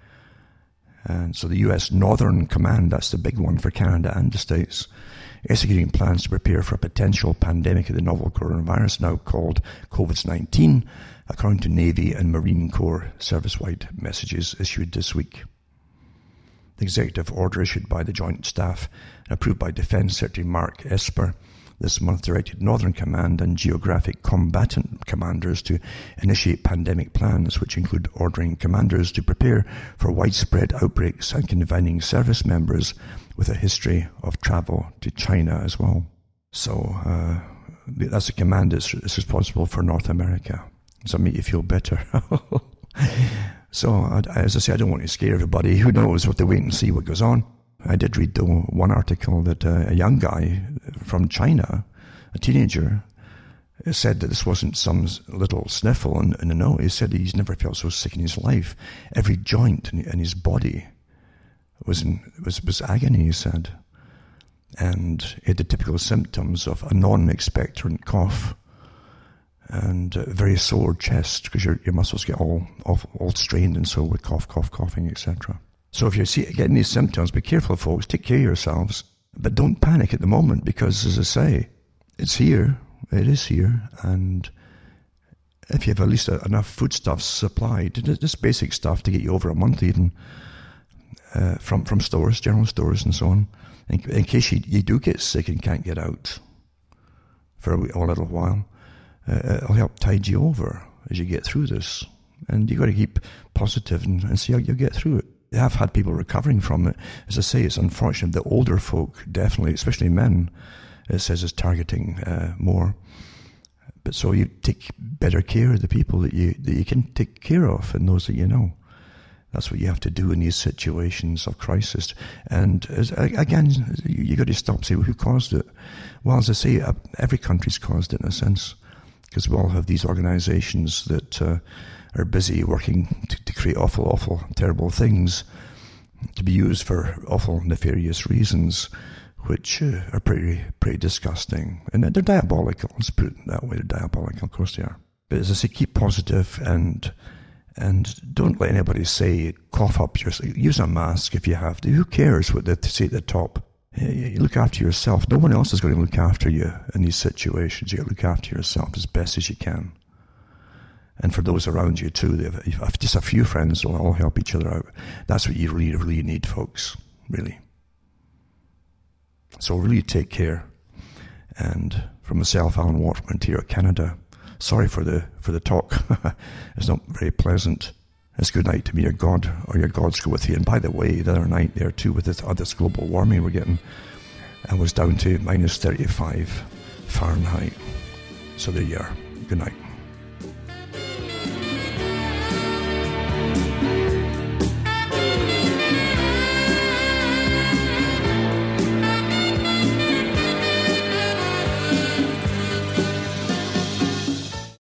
And so the U.S. Northern Command, that's the big one for Canada and the States, executing plans to prepare for a potential pandemic of the novel coronavirus, now called COVID-19, according to Navy and Marine Corps service-wide messages issued this week. The executive order issued by the Joint Staff and approved by Defence Secretary Mark Esper this month directed Northern Command and Geographic Combatant commanders to initiate pandemic plans, which include ordering commanders to prepare for widespread outbreaks and confining service members with a history of travel to China as well. So uh, that's a command that's responsible for North America. That make you feel better? so, as I say, I don't want to scare everybody. Who knows? what they wait and see what goes on. I did read though one article that uh, a young guy from China, a teenager, said that this wasn't some little sniffle in the nose. He said he's never felt so sick in his life. Every joint in, in his body was in, was was agony. He said, and he had the typical symptoms of a non-expectorant cough and a very sore chest because your, your muscles get all, all, all strained and so with cough, cough, coughing, etc. So if you're getting these symptoms, be careful, folks. Take care of yourselves, but don't panic at the moment because, as I say, it's here. It is here, and if you have at least enough foodstuffs supplied, just basic stuff to get you over a month, even uh, from from stores, general stores, and so on, in, in case you, you do get sick and can't get out for a, a little while uh, it'll help tide you over as you get through this. And you've got to keep positive and, and see how you get through it. I have had people recovering from it. As I say, it's unfortunate. The older folk, definitely, especially men, it says is targeting uh, more. But so you take better care of the people that you that you can take care of and those that you know. That's what you have to do in these situations of crisis. And as, again, you've got to stop saying well, who caused it. Well, as I say, uh, every country's caused it in a sense because we all have these organizations that uh, are busy working to, to, create awful, awful, terrible things to be used for awful, nefarious reasons, which uh, are pretty, pretty disgusting. And they're diabolical. Let's put it that way. They're diabolical. Of course they are. But as I say, keep positive and and don't let anybody say cough up your. Use a mask if you have to. Who cares what they say at the top? You look after yourself. No one else is going to look after you in these situations. You got to look after yourself as best as you can. And for those around you too, have just a few friends will all help each other out. That's what you really, really need, folks. Really. So really take care. And from myself, Alan here at Canada, sorry for the for the talk. it's not very pleasant. It's good night to me, your God, or your gods go with you. And by the way, the other night there too, with this, all this global warming we're getting, I was down to minus 35 Fahrenheit. So there you are. Good night.